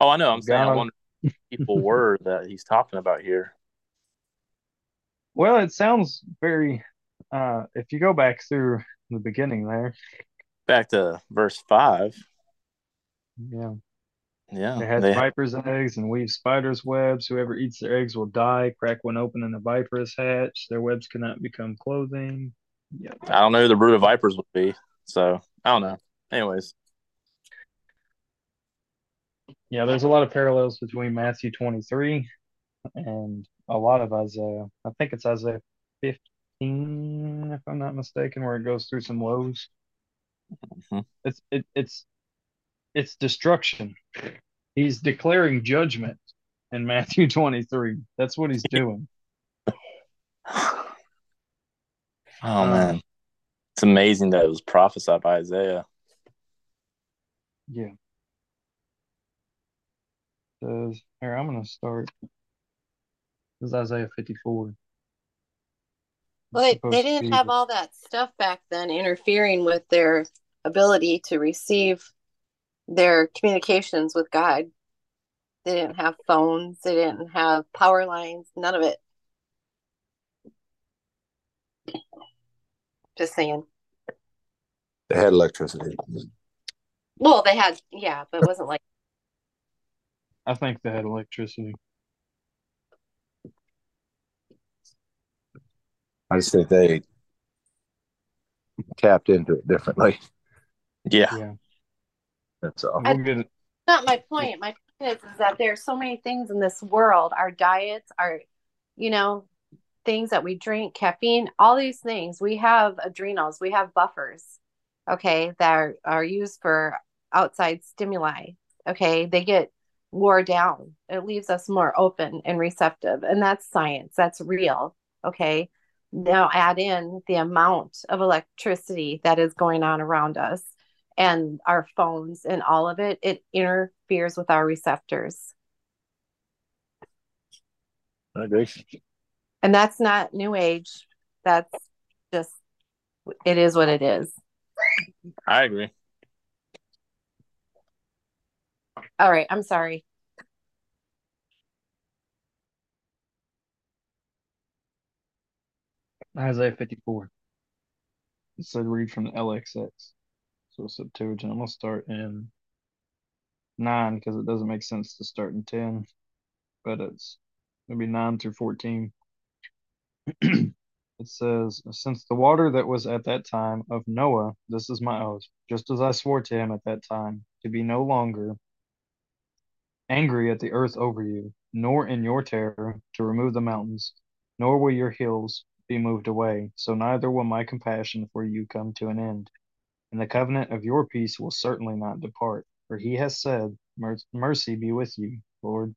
Speaker 2: Oh, I know. I'm saying I wonder people were that he's talking about here.
Speaker 4: Well, it sounds very. Uh, if you go back through the beginning there,
Speaker 2: Back to verse five.
Speaker 4: yeah,
Speaker 2: Yeah,
Speaker 4: they had
Speaker 2: they-
Speaker 4: vipers' eggs and weave spiders' webs. Whoever eats their eggs will die. Crack one open and the viper is hatched. Their webs cannot become clothing. Yeah,
Speaker 2: I don't know who the brood of vipers would be. So I don't know. Anyways,
Speaker 4: yeah. There's a lot of parallels between Matthew 23 and a lot of Isaiah. I think it's Isaiah 15, if I'm not mistaken, where it goes through some woes.
Speaker 2: Mhm.
Speaker 4: It's it, it's it's destruction. He's declaring judgment in Matthew 23. That's what he's doing.
Speaker 2: oh
Speaker 4: Um,
Speaker 2: man, it's amazing that it was prophesied by Isaiah.
Speaker 4: Yeah. Says here, I'm gonna start. This is Isaiah 54.
Speaker 5: Well, they, they didn't have all that stuff back then interfering with their ability to receive their communications with God. They didn't have phones, they didn't have power lines, none of it. Just saying.
Speaker 1: They had electricity.
Speaker 5: Well, they had, yeah, but it wasn't like,
Speaker 4: I think they had electricity.
Speaker 1: I just think they tapped into it differently.
Speaker 2: Yeah,
Speaker 4: Yeah.
Speaker 1: That's all.
Speaker 4: We'll get it.
Speaker 5: not my point. My point is, is that there are so many things in this world, our diets, our, you know, things that we drink, caffeine, all these things. We have adrenals, we have buffers, okay, that are, are used for outside stimuli. Okay. They get wore down. It leaves us more open and receptive. And that's science. That's real. Okay. Now add in the amount of electricity that is going on around us and our phones and all of it, it interferes with our receptors.
Speaker 2: I agree.
Speaker 5: And that's not new age. That's just, it is what it is.
Speaker 2: I agree.
Speaker 5: All right. I'm sorry.
Speaker 4: Isaiah 54. It said read from the LXX. So Septuagint. I'm gonna start in nine because it doesn't make sense to start in ten. But it's maybe nine through fourteen. it says, Since the water that was at that time of Noah, this is my oath, just as I swore to him at that time, to be no longer angry at the earth over you, nor in your terror to remove the mountains, nor will your hills be moved away, so neither will my compassion for you come to an end. And the covenant of your peace will certainly not depart, for he has said, Mercy be with you, Lord.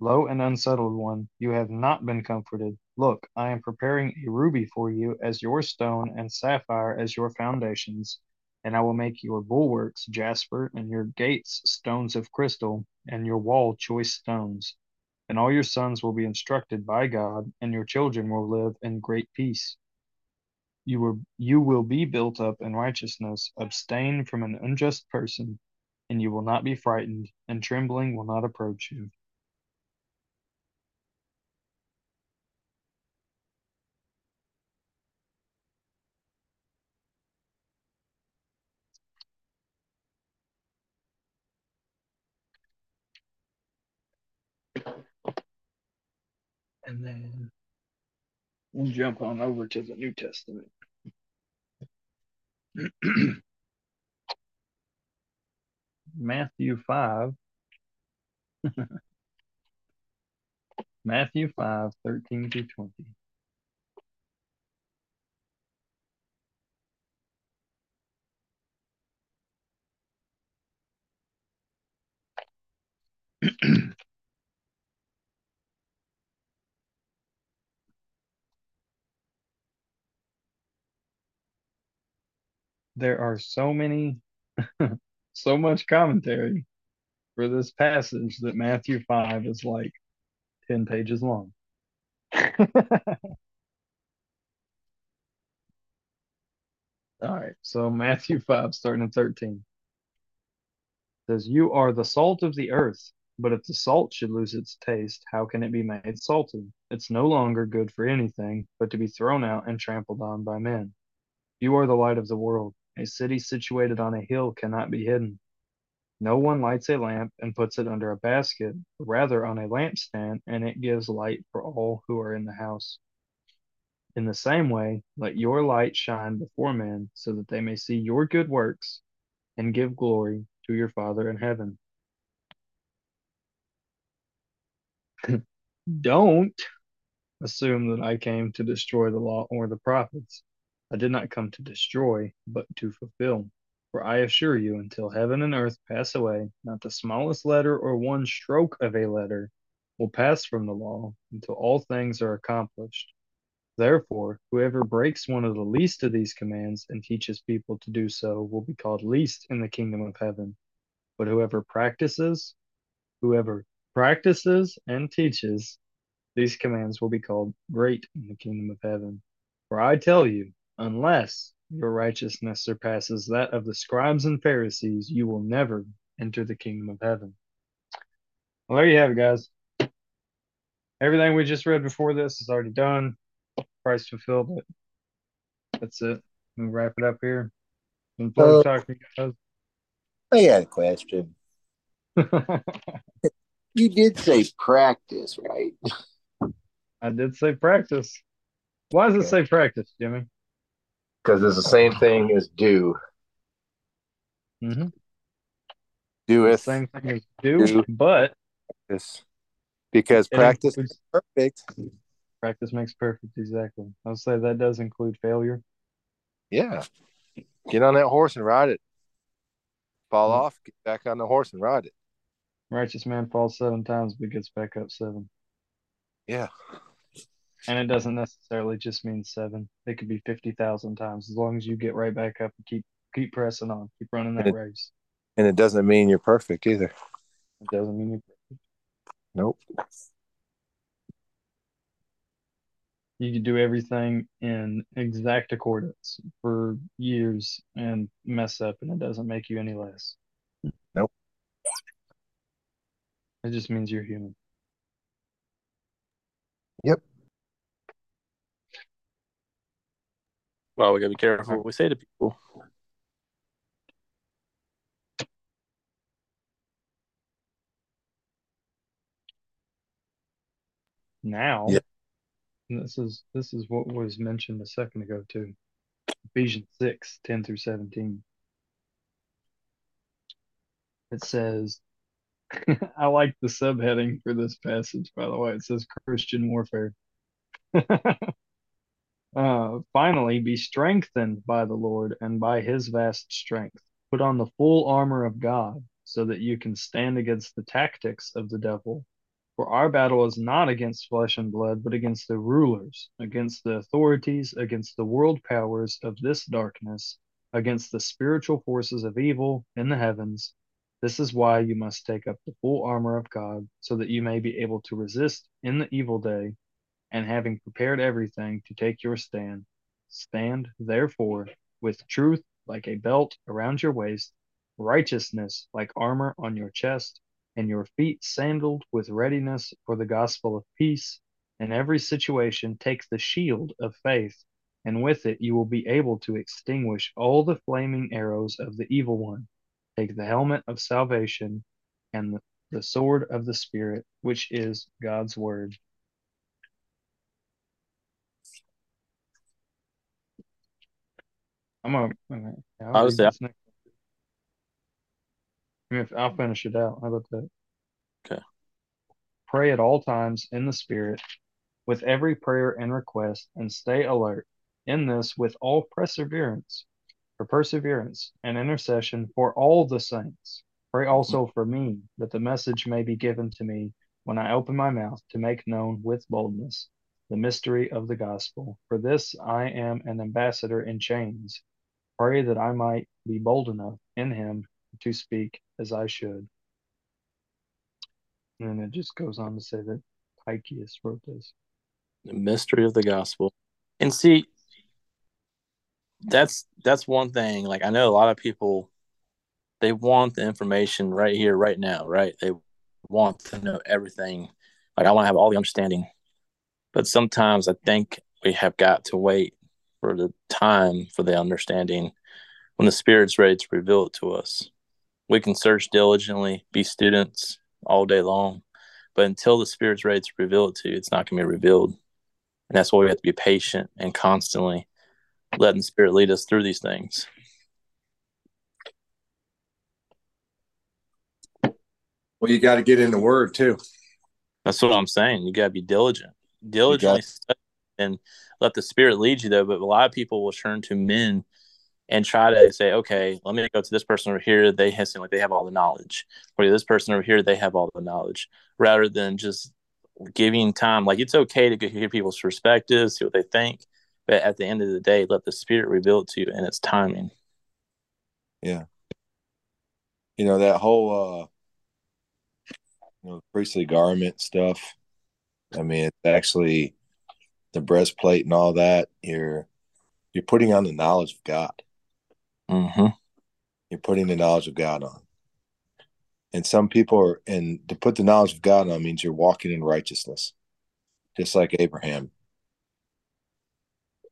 Speaker 4: Lo and unsettled one, you have not been comforted. Look, I am preparing a ruby for you as your stone, and sapphire as your foundations. And I will make your bulwarks jasper, and your gates stones of crystal, and your wall choice stones. And all your sons will be instructed by God, and your children will live in great peace. You will, you will be built up in righteousness, abstain from an unjust person, and you will not be frightened, and trembling will not approach you. jump on over to the New Testament. Matthew 5. Matthew 5, 13 through 20. there are so many, so much commentary for this passage that Matthew 5 is like 10 pages long. All right, so Matthew 5, starting at 13. says, You are the salt of the earth, but if the salt should lose its taste, how can it be made salty? It's no longer good for anything but to be thrown out and trampled on by men. You are the light of the world. A city situated on a hill cannot be hidden. No one lights a lamp and puts it under a basket, but rather on a lampstand, and it gives light for all who are in the house. In the same way, let your light shine before men, so that they may see your good works and give glory to your Father in heaven. Don't assume that I came to destroy the law or the prophets. I did not come to destroy, but to fulfill. For I assure you, until heaven and earth pass away, not the smallest letter or one stroke of a letter will pass from the law until all things are accomplished. Therefore, whoever breaks one of the least of these commands and teaches people to do so will be called least in the kingdom of heaven. But whoever practices, whoever practices and teaches these commands will be called great in the kingdom of heaven. For I tell you, unless your righteousness surpasses that of the scribes and Pharisees, you will never enter the kingdom of heaven. Well, there you have it, guys. Everything we just read before this is already done. Christ fulfilled it. That's it. We'll wrap it up here. Been pleasure
Speaker 1: Uh,
Speaker 4: talking to
Speaker 1: I got a question.
Speaker 4: you
Speaker 1: did say practice, right?
Speaker 4: I did say practice. Why does it say practice, Jimmy?
Speaker 1: Because it's the same thing as do.
Speaker 4: Mm-hmm. The
Speaker 1: Doeth
Speaker 4: same thing as do,
Speaker 1: Do.
Speaker 4: but
Speaker 1: this. Because practice
Speaker 4: includes-
Speaker 1: is perfect.
Speaker 4: practice makes perfect. Exactly. I'll say that does include failure.
Speaker 1: Yeah. Get on that horse and ride it. Fall
Speaker 4: Yeah.
Speaker 1: off, get back on the horse and ride it.
Speaker 4: Righteous man falls seven times but gets back up seven.
Speaker 1: Yeah.
Speaker 4: And it doesn't necessarily just mean seven. It could be fifty thousand times as long as you get right back up and keep keep pressing on, keep running that
Speaker 1: And-
Speaker 4: race.
Speaker 1: And it doesn't mean you're perfect either.
Speaker 4: It doesn't mean you're perfect.
Speaker 1: Nope.
Speaker 4: you could do everything in exact accordance for years and mess up and it doesn't make you any less.
Speaker 1: Nope.
Speaker 4: It just means you're human.
Speaker 2: Well, we gotta be careful what we say to people.
Speaker 4: Now
Speaker 1: Yeah.
Speaker 4: this is this is what was mentioned a second ago too. Ephesians 6, 10 through 17. It says I like the subheading for this passage, by the way. It says Christian warfare. uh, finally, be strengthened by the Lord and by his vast strength. Put on the full armor of God so that you can stand against the tactics of the devil. For our battle is not against flesh and blood, but against the rulers, against the authorities, against the world powers of this darkness, against the spiritual forces of evil in the heavens. This is why you must take up the full armor of God, so that you may be able to resist in the evil day, and having prepared everything to take your stand, stand therefore with truth like a belt around your waist, righteousness like armor on your chest, and your feet sandaled with readiness for the gospel of peace. In every situation, take the shield of faith, and with it you will be able to extinguish all the flaming arrows of the evil one. Take the helmet of salvation and the, sword of the Spirit, which is God's word. I'm gonna. I'll,
Speaker 2: I'll
Speaker 4: read
Speaker 2: say-
Speaker 4: this next. I mean, if- I'll finish it out. How about that?
Speaker 2: Okay.
Speaker 4: Pray at all times in the Spirit, with every prayer and request, and stay alert. In this, with all perseverance, for perseverance and intercession for all the saints, Pray also mm-hmm. for me, that the message may be given to me when I open my mouth to make known with boldness the mystery of the gospel. For this I am an ambassador in chains. Pray that I might be bold enough in him to speak as I should. And it just goes on to say that Tychicus wrote this.
Speaker 2: The mystery of the gospel. And see, that's that's one thing. Like I know a lot of people they want the information right here, right now, right? They want to know everything. Like I want to have all the understanding. But sometimes I think we have got to wait for the time for the understanding when the Spirit's ready to reveal it to us. We can search diligently, be students all day long, but until the Spirit's ready to reveal it to you, it's not going to be revealed. And that's why we have to be patient and constantly letting the Spirit lead us through these things.
Speaker 1: Well, you got to get in the word too.
Speaker 2: That's what I'm saying. You got to be diligent, diligently study and let the Spirit lead you, though. But a lot of people will turn to men and try to say, okay, let me go to this person over here. They have seem like they have all the knowledge. Or this person over here, they have all the knowledge, rather than just giving time. Like it's okay to hear people's perspectives, see what they think, but at the end of the day, let the Spirit reveal it to you in its timing.
Speaker 1: Yeah. You know that whole uh you know priestly garment stuff. I mean, it's actually the breastplate and all that. You're you're putting on the knowledge of God.
Speaker 2: Mm-hmm.
Speaker 1: You're putting the knowledge of God on. And some people are, and to put the knowledge of God on means you're walking in righteousness, just like Abraham.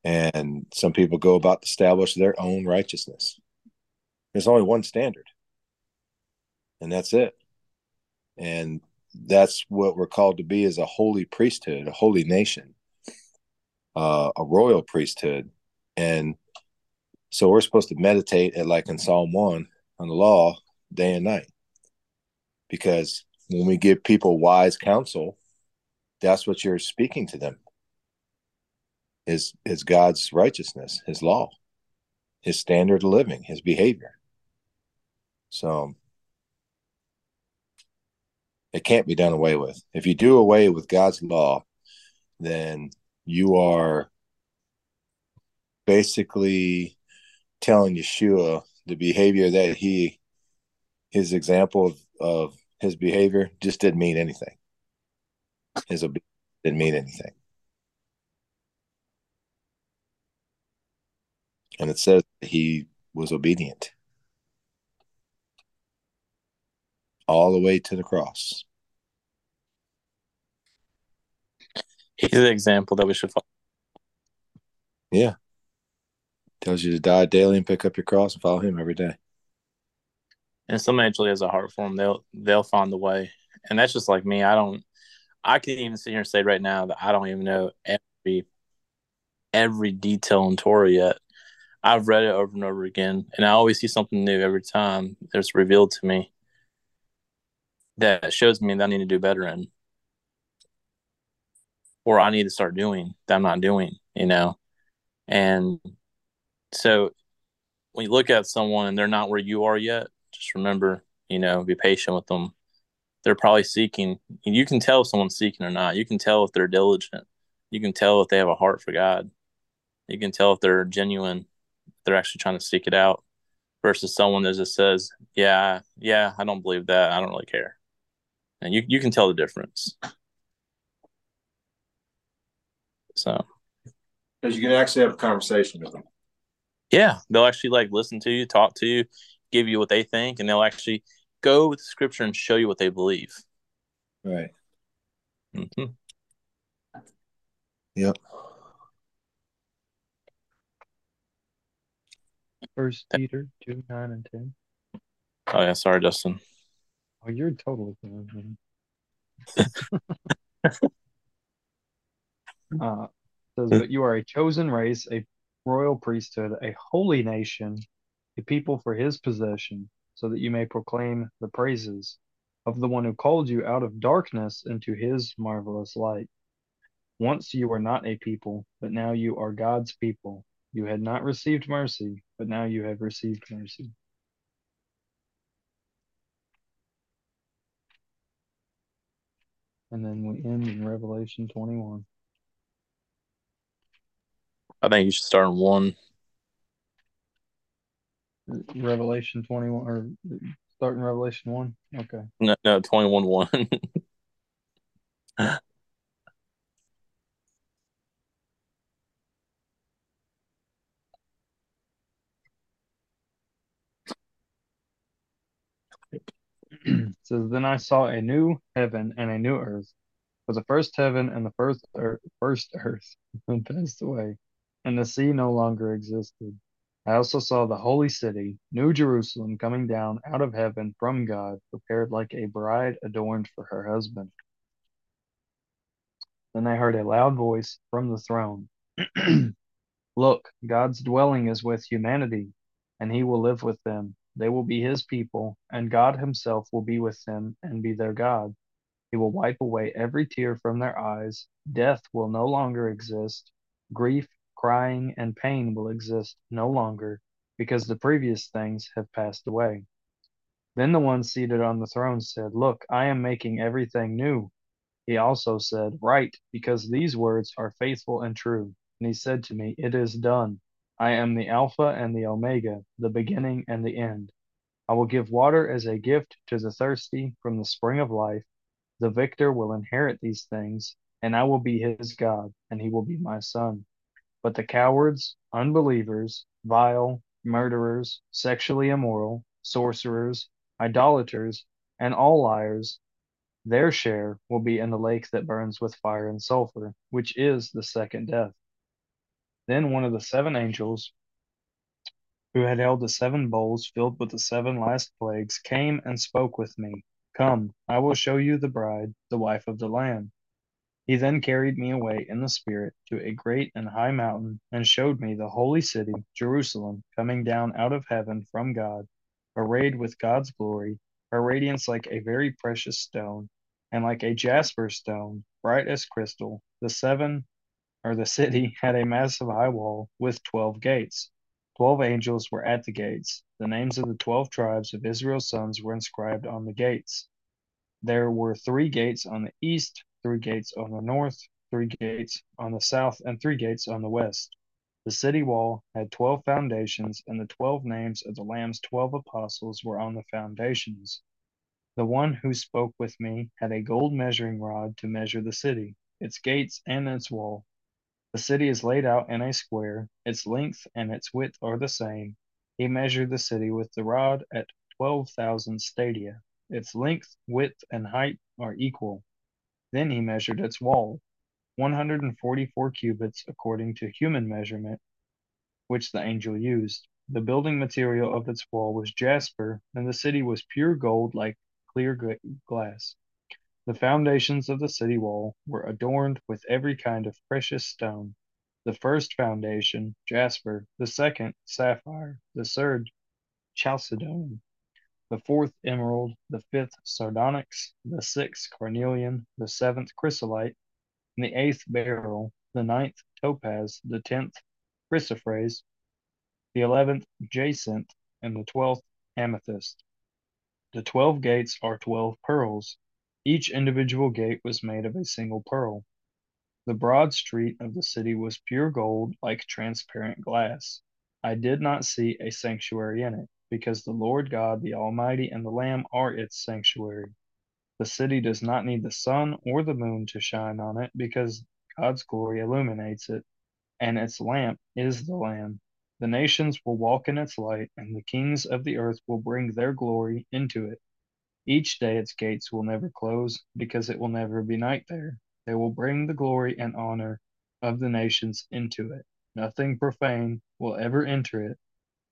Speaker 1: And some people go about to establish their own righteousness. There's only one standard, and that's it. And that's what we're called to be as a holy priesthood, a holy nation, uh, a royal priesthood. And so we're supposed to meditate at like in Psalm 1 on the law day and night. Because when we give people wise counsel, that's what you're speaking to them. Is is God's righteousness, his law, his standard of living, his behavior. So it can't be done away with. If you do away with God's law, then you are basically telling Yeshua the behavior that he, his example of, of his behavior just didn't mean anything. His obedience didn't mean anything. And it says he was obedient all the way to the cross.
Speaker 2: He's an example that we should follow.
Speaker 1: Yeah. Tells you to die daily and pick up your cross and follow him every day.
Speaker 2: And somebody actually has a heart for him, they'll they'll find the way. And that's just like me. I don't I can even sit here and say right now that I don't even know every every detail in Torah yet. I've read it over and over again, and I always see something new every time it's revealed to me that shows me that I need to do better in, or I need to start doing that I'm not doing, you know. And so when you look at someone and they're not where you are yet, just remember, you know, be patient with them. They're probably seeking. You can tell if someone's seeking or not. You can tell if they're diligent. You can tell if they have a heart for God. You can tell if they're genuine they're actually trying to seek it out versus someone that just says, "Yeah, yeah, I don't believe that. I don't really care," and you you can tell the difference. So,
Speaker 1: because you can actually have a conversation with them.
Speaker 2: Yeah, they'll actually like listen to you, talk to you, give you what they think, and they'll actually go with the scripture and show you what they believe.
Speaker 1: Right.
Speaker 2: Mm-hmm.
Speaker 1: Yep.
Speaker 4: First Peter two nine and ten.
Speaker 2: Oh yeah, sorry, Justin.
Speaker 4: Oh, you're totally fine. Uh, says, hmm. But you are a chosen race, a royal priesthood, a holy nation, a people for his possession, so that you may proclaim the praises of the one who called you out of darkness into his marvelous light. Once you were not a people, but now you are God's people. You had not received mercy, but now you have received mercy. And then we end in Revelation 21.
Speaker 2: I think you should start in one.
Speaker 4: Revelation 21, or start in Revelation 1? Okay.
Speaker 2: No, no, twenty one one.
Speaker 4: It says, Then I saw a new heaven and a new earth. For the first heaven and the first earth, first earth passed away, and the sea no longer existed. I also saw the holy city, New Jerusalem, coming down out of heaven from God, prepared like a bride adorned for her husband. Then I heard a loud voice from the throne Look, God's dwelling is with humanity, and he will live with them. They will be his people, and God himself will be with them and be their God. He will wipe away every tear from their eyes. Death will no longer exist. Grief, crying, and pain will exist no longer, because the previous things have passed away. Then the one seated on the throne said, Look, I am making everything new. He also said, Write, because these words are faithful and true. And he said to me, It is done. I am the Alpha and the Omega, the beginning and the end. I will give water as a gift to the thirsty from the spring of life. The victor will inherit these things, and I will be his God, and he will be my son. But the cowards, unbelievers, vile, murderers, sexually immoral, sorcerers, idolaters, and all liars, their share will be in the lake that burns with fire and sulfur, which is the second death. Then one of the seven angels who had held the seven bowls filled with the seven last plagues came and spoke with me. Come, I will show you the bride, the wife of the Lamb. He then carried me away in the Spirit to a great and high mountain, and showed me the holy city, Jerusalem, coming down out of heaven from God, arrayed with God's glory, her radiance like a very precious stone, and like a jasper stone, bright as crystal. The seven, or the city, had a massive high wall with twelve gates. Twelve angels were at the gates. The names of the twelve tribes of Israel's sons were inscribed on the gates. There were three gates on the east, three gates on the north, three gates on the south, and three gates on the west. The city wall had twelve foundations, and the twelve names of the Lamb's twelve apostles were on the foundations. The one who spoke with me had a gold measuring rod to measure the city, its gates, and its wall. The city is laid out in a square, its length and its width are the same. He measured the city with the rod at twelve thousand stadia. Its length, width, and height are equal. Then he measured its wall, one hundred and forty-four cubits according to human measurement, which the angel used. The building material of its wall was jasper, and the city was pure gold like clear glass. The foundations of the city wall were adorned with every kind of precious stone. The first foundation, jasper, the second, sapphire, the third, chalcedony, the fourth, emerald, the fifth, sardonyx, the sixth, carnelian, the seventh, chrysolite, and the eighth, beryl, the ninth, topaz, the tenth, chrysoprase, the eleventh, jacinth, and the twelfth, amethyst. The twelve gates are twelve pearls. Each individual gate was made of a single pearl. The broad street of the city was pure gold, like transparent glass. I did not see a sanctuary in it, because the Lord God, the Almighty, and the Lamb are its sanctuary. The city does not need the sun or the moon to shine on it, because God's glory illuminates it, and its lamp is the Lamb. The nations will walk in its light, and the kings of the earth will bring their glory into it. Each day its gates will never close, because it will never be night there. They will bring the glory and honor of the nations into it. Nothing profane will ever enter it.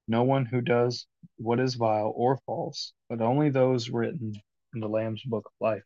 Speaker 4: No one who does what is vile or false, but only those written in the Lamb's book of life.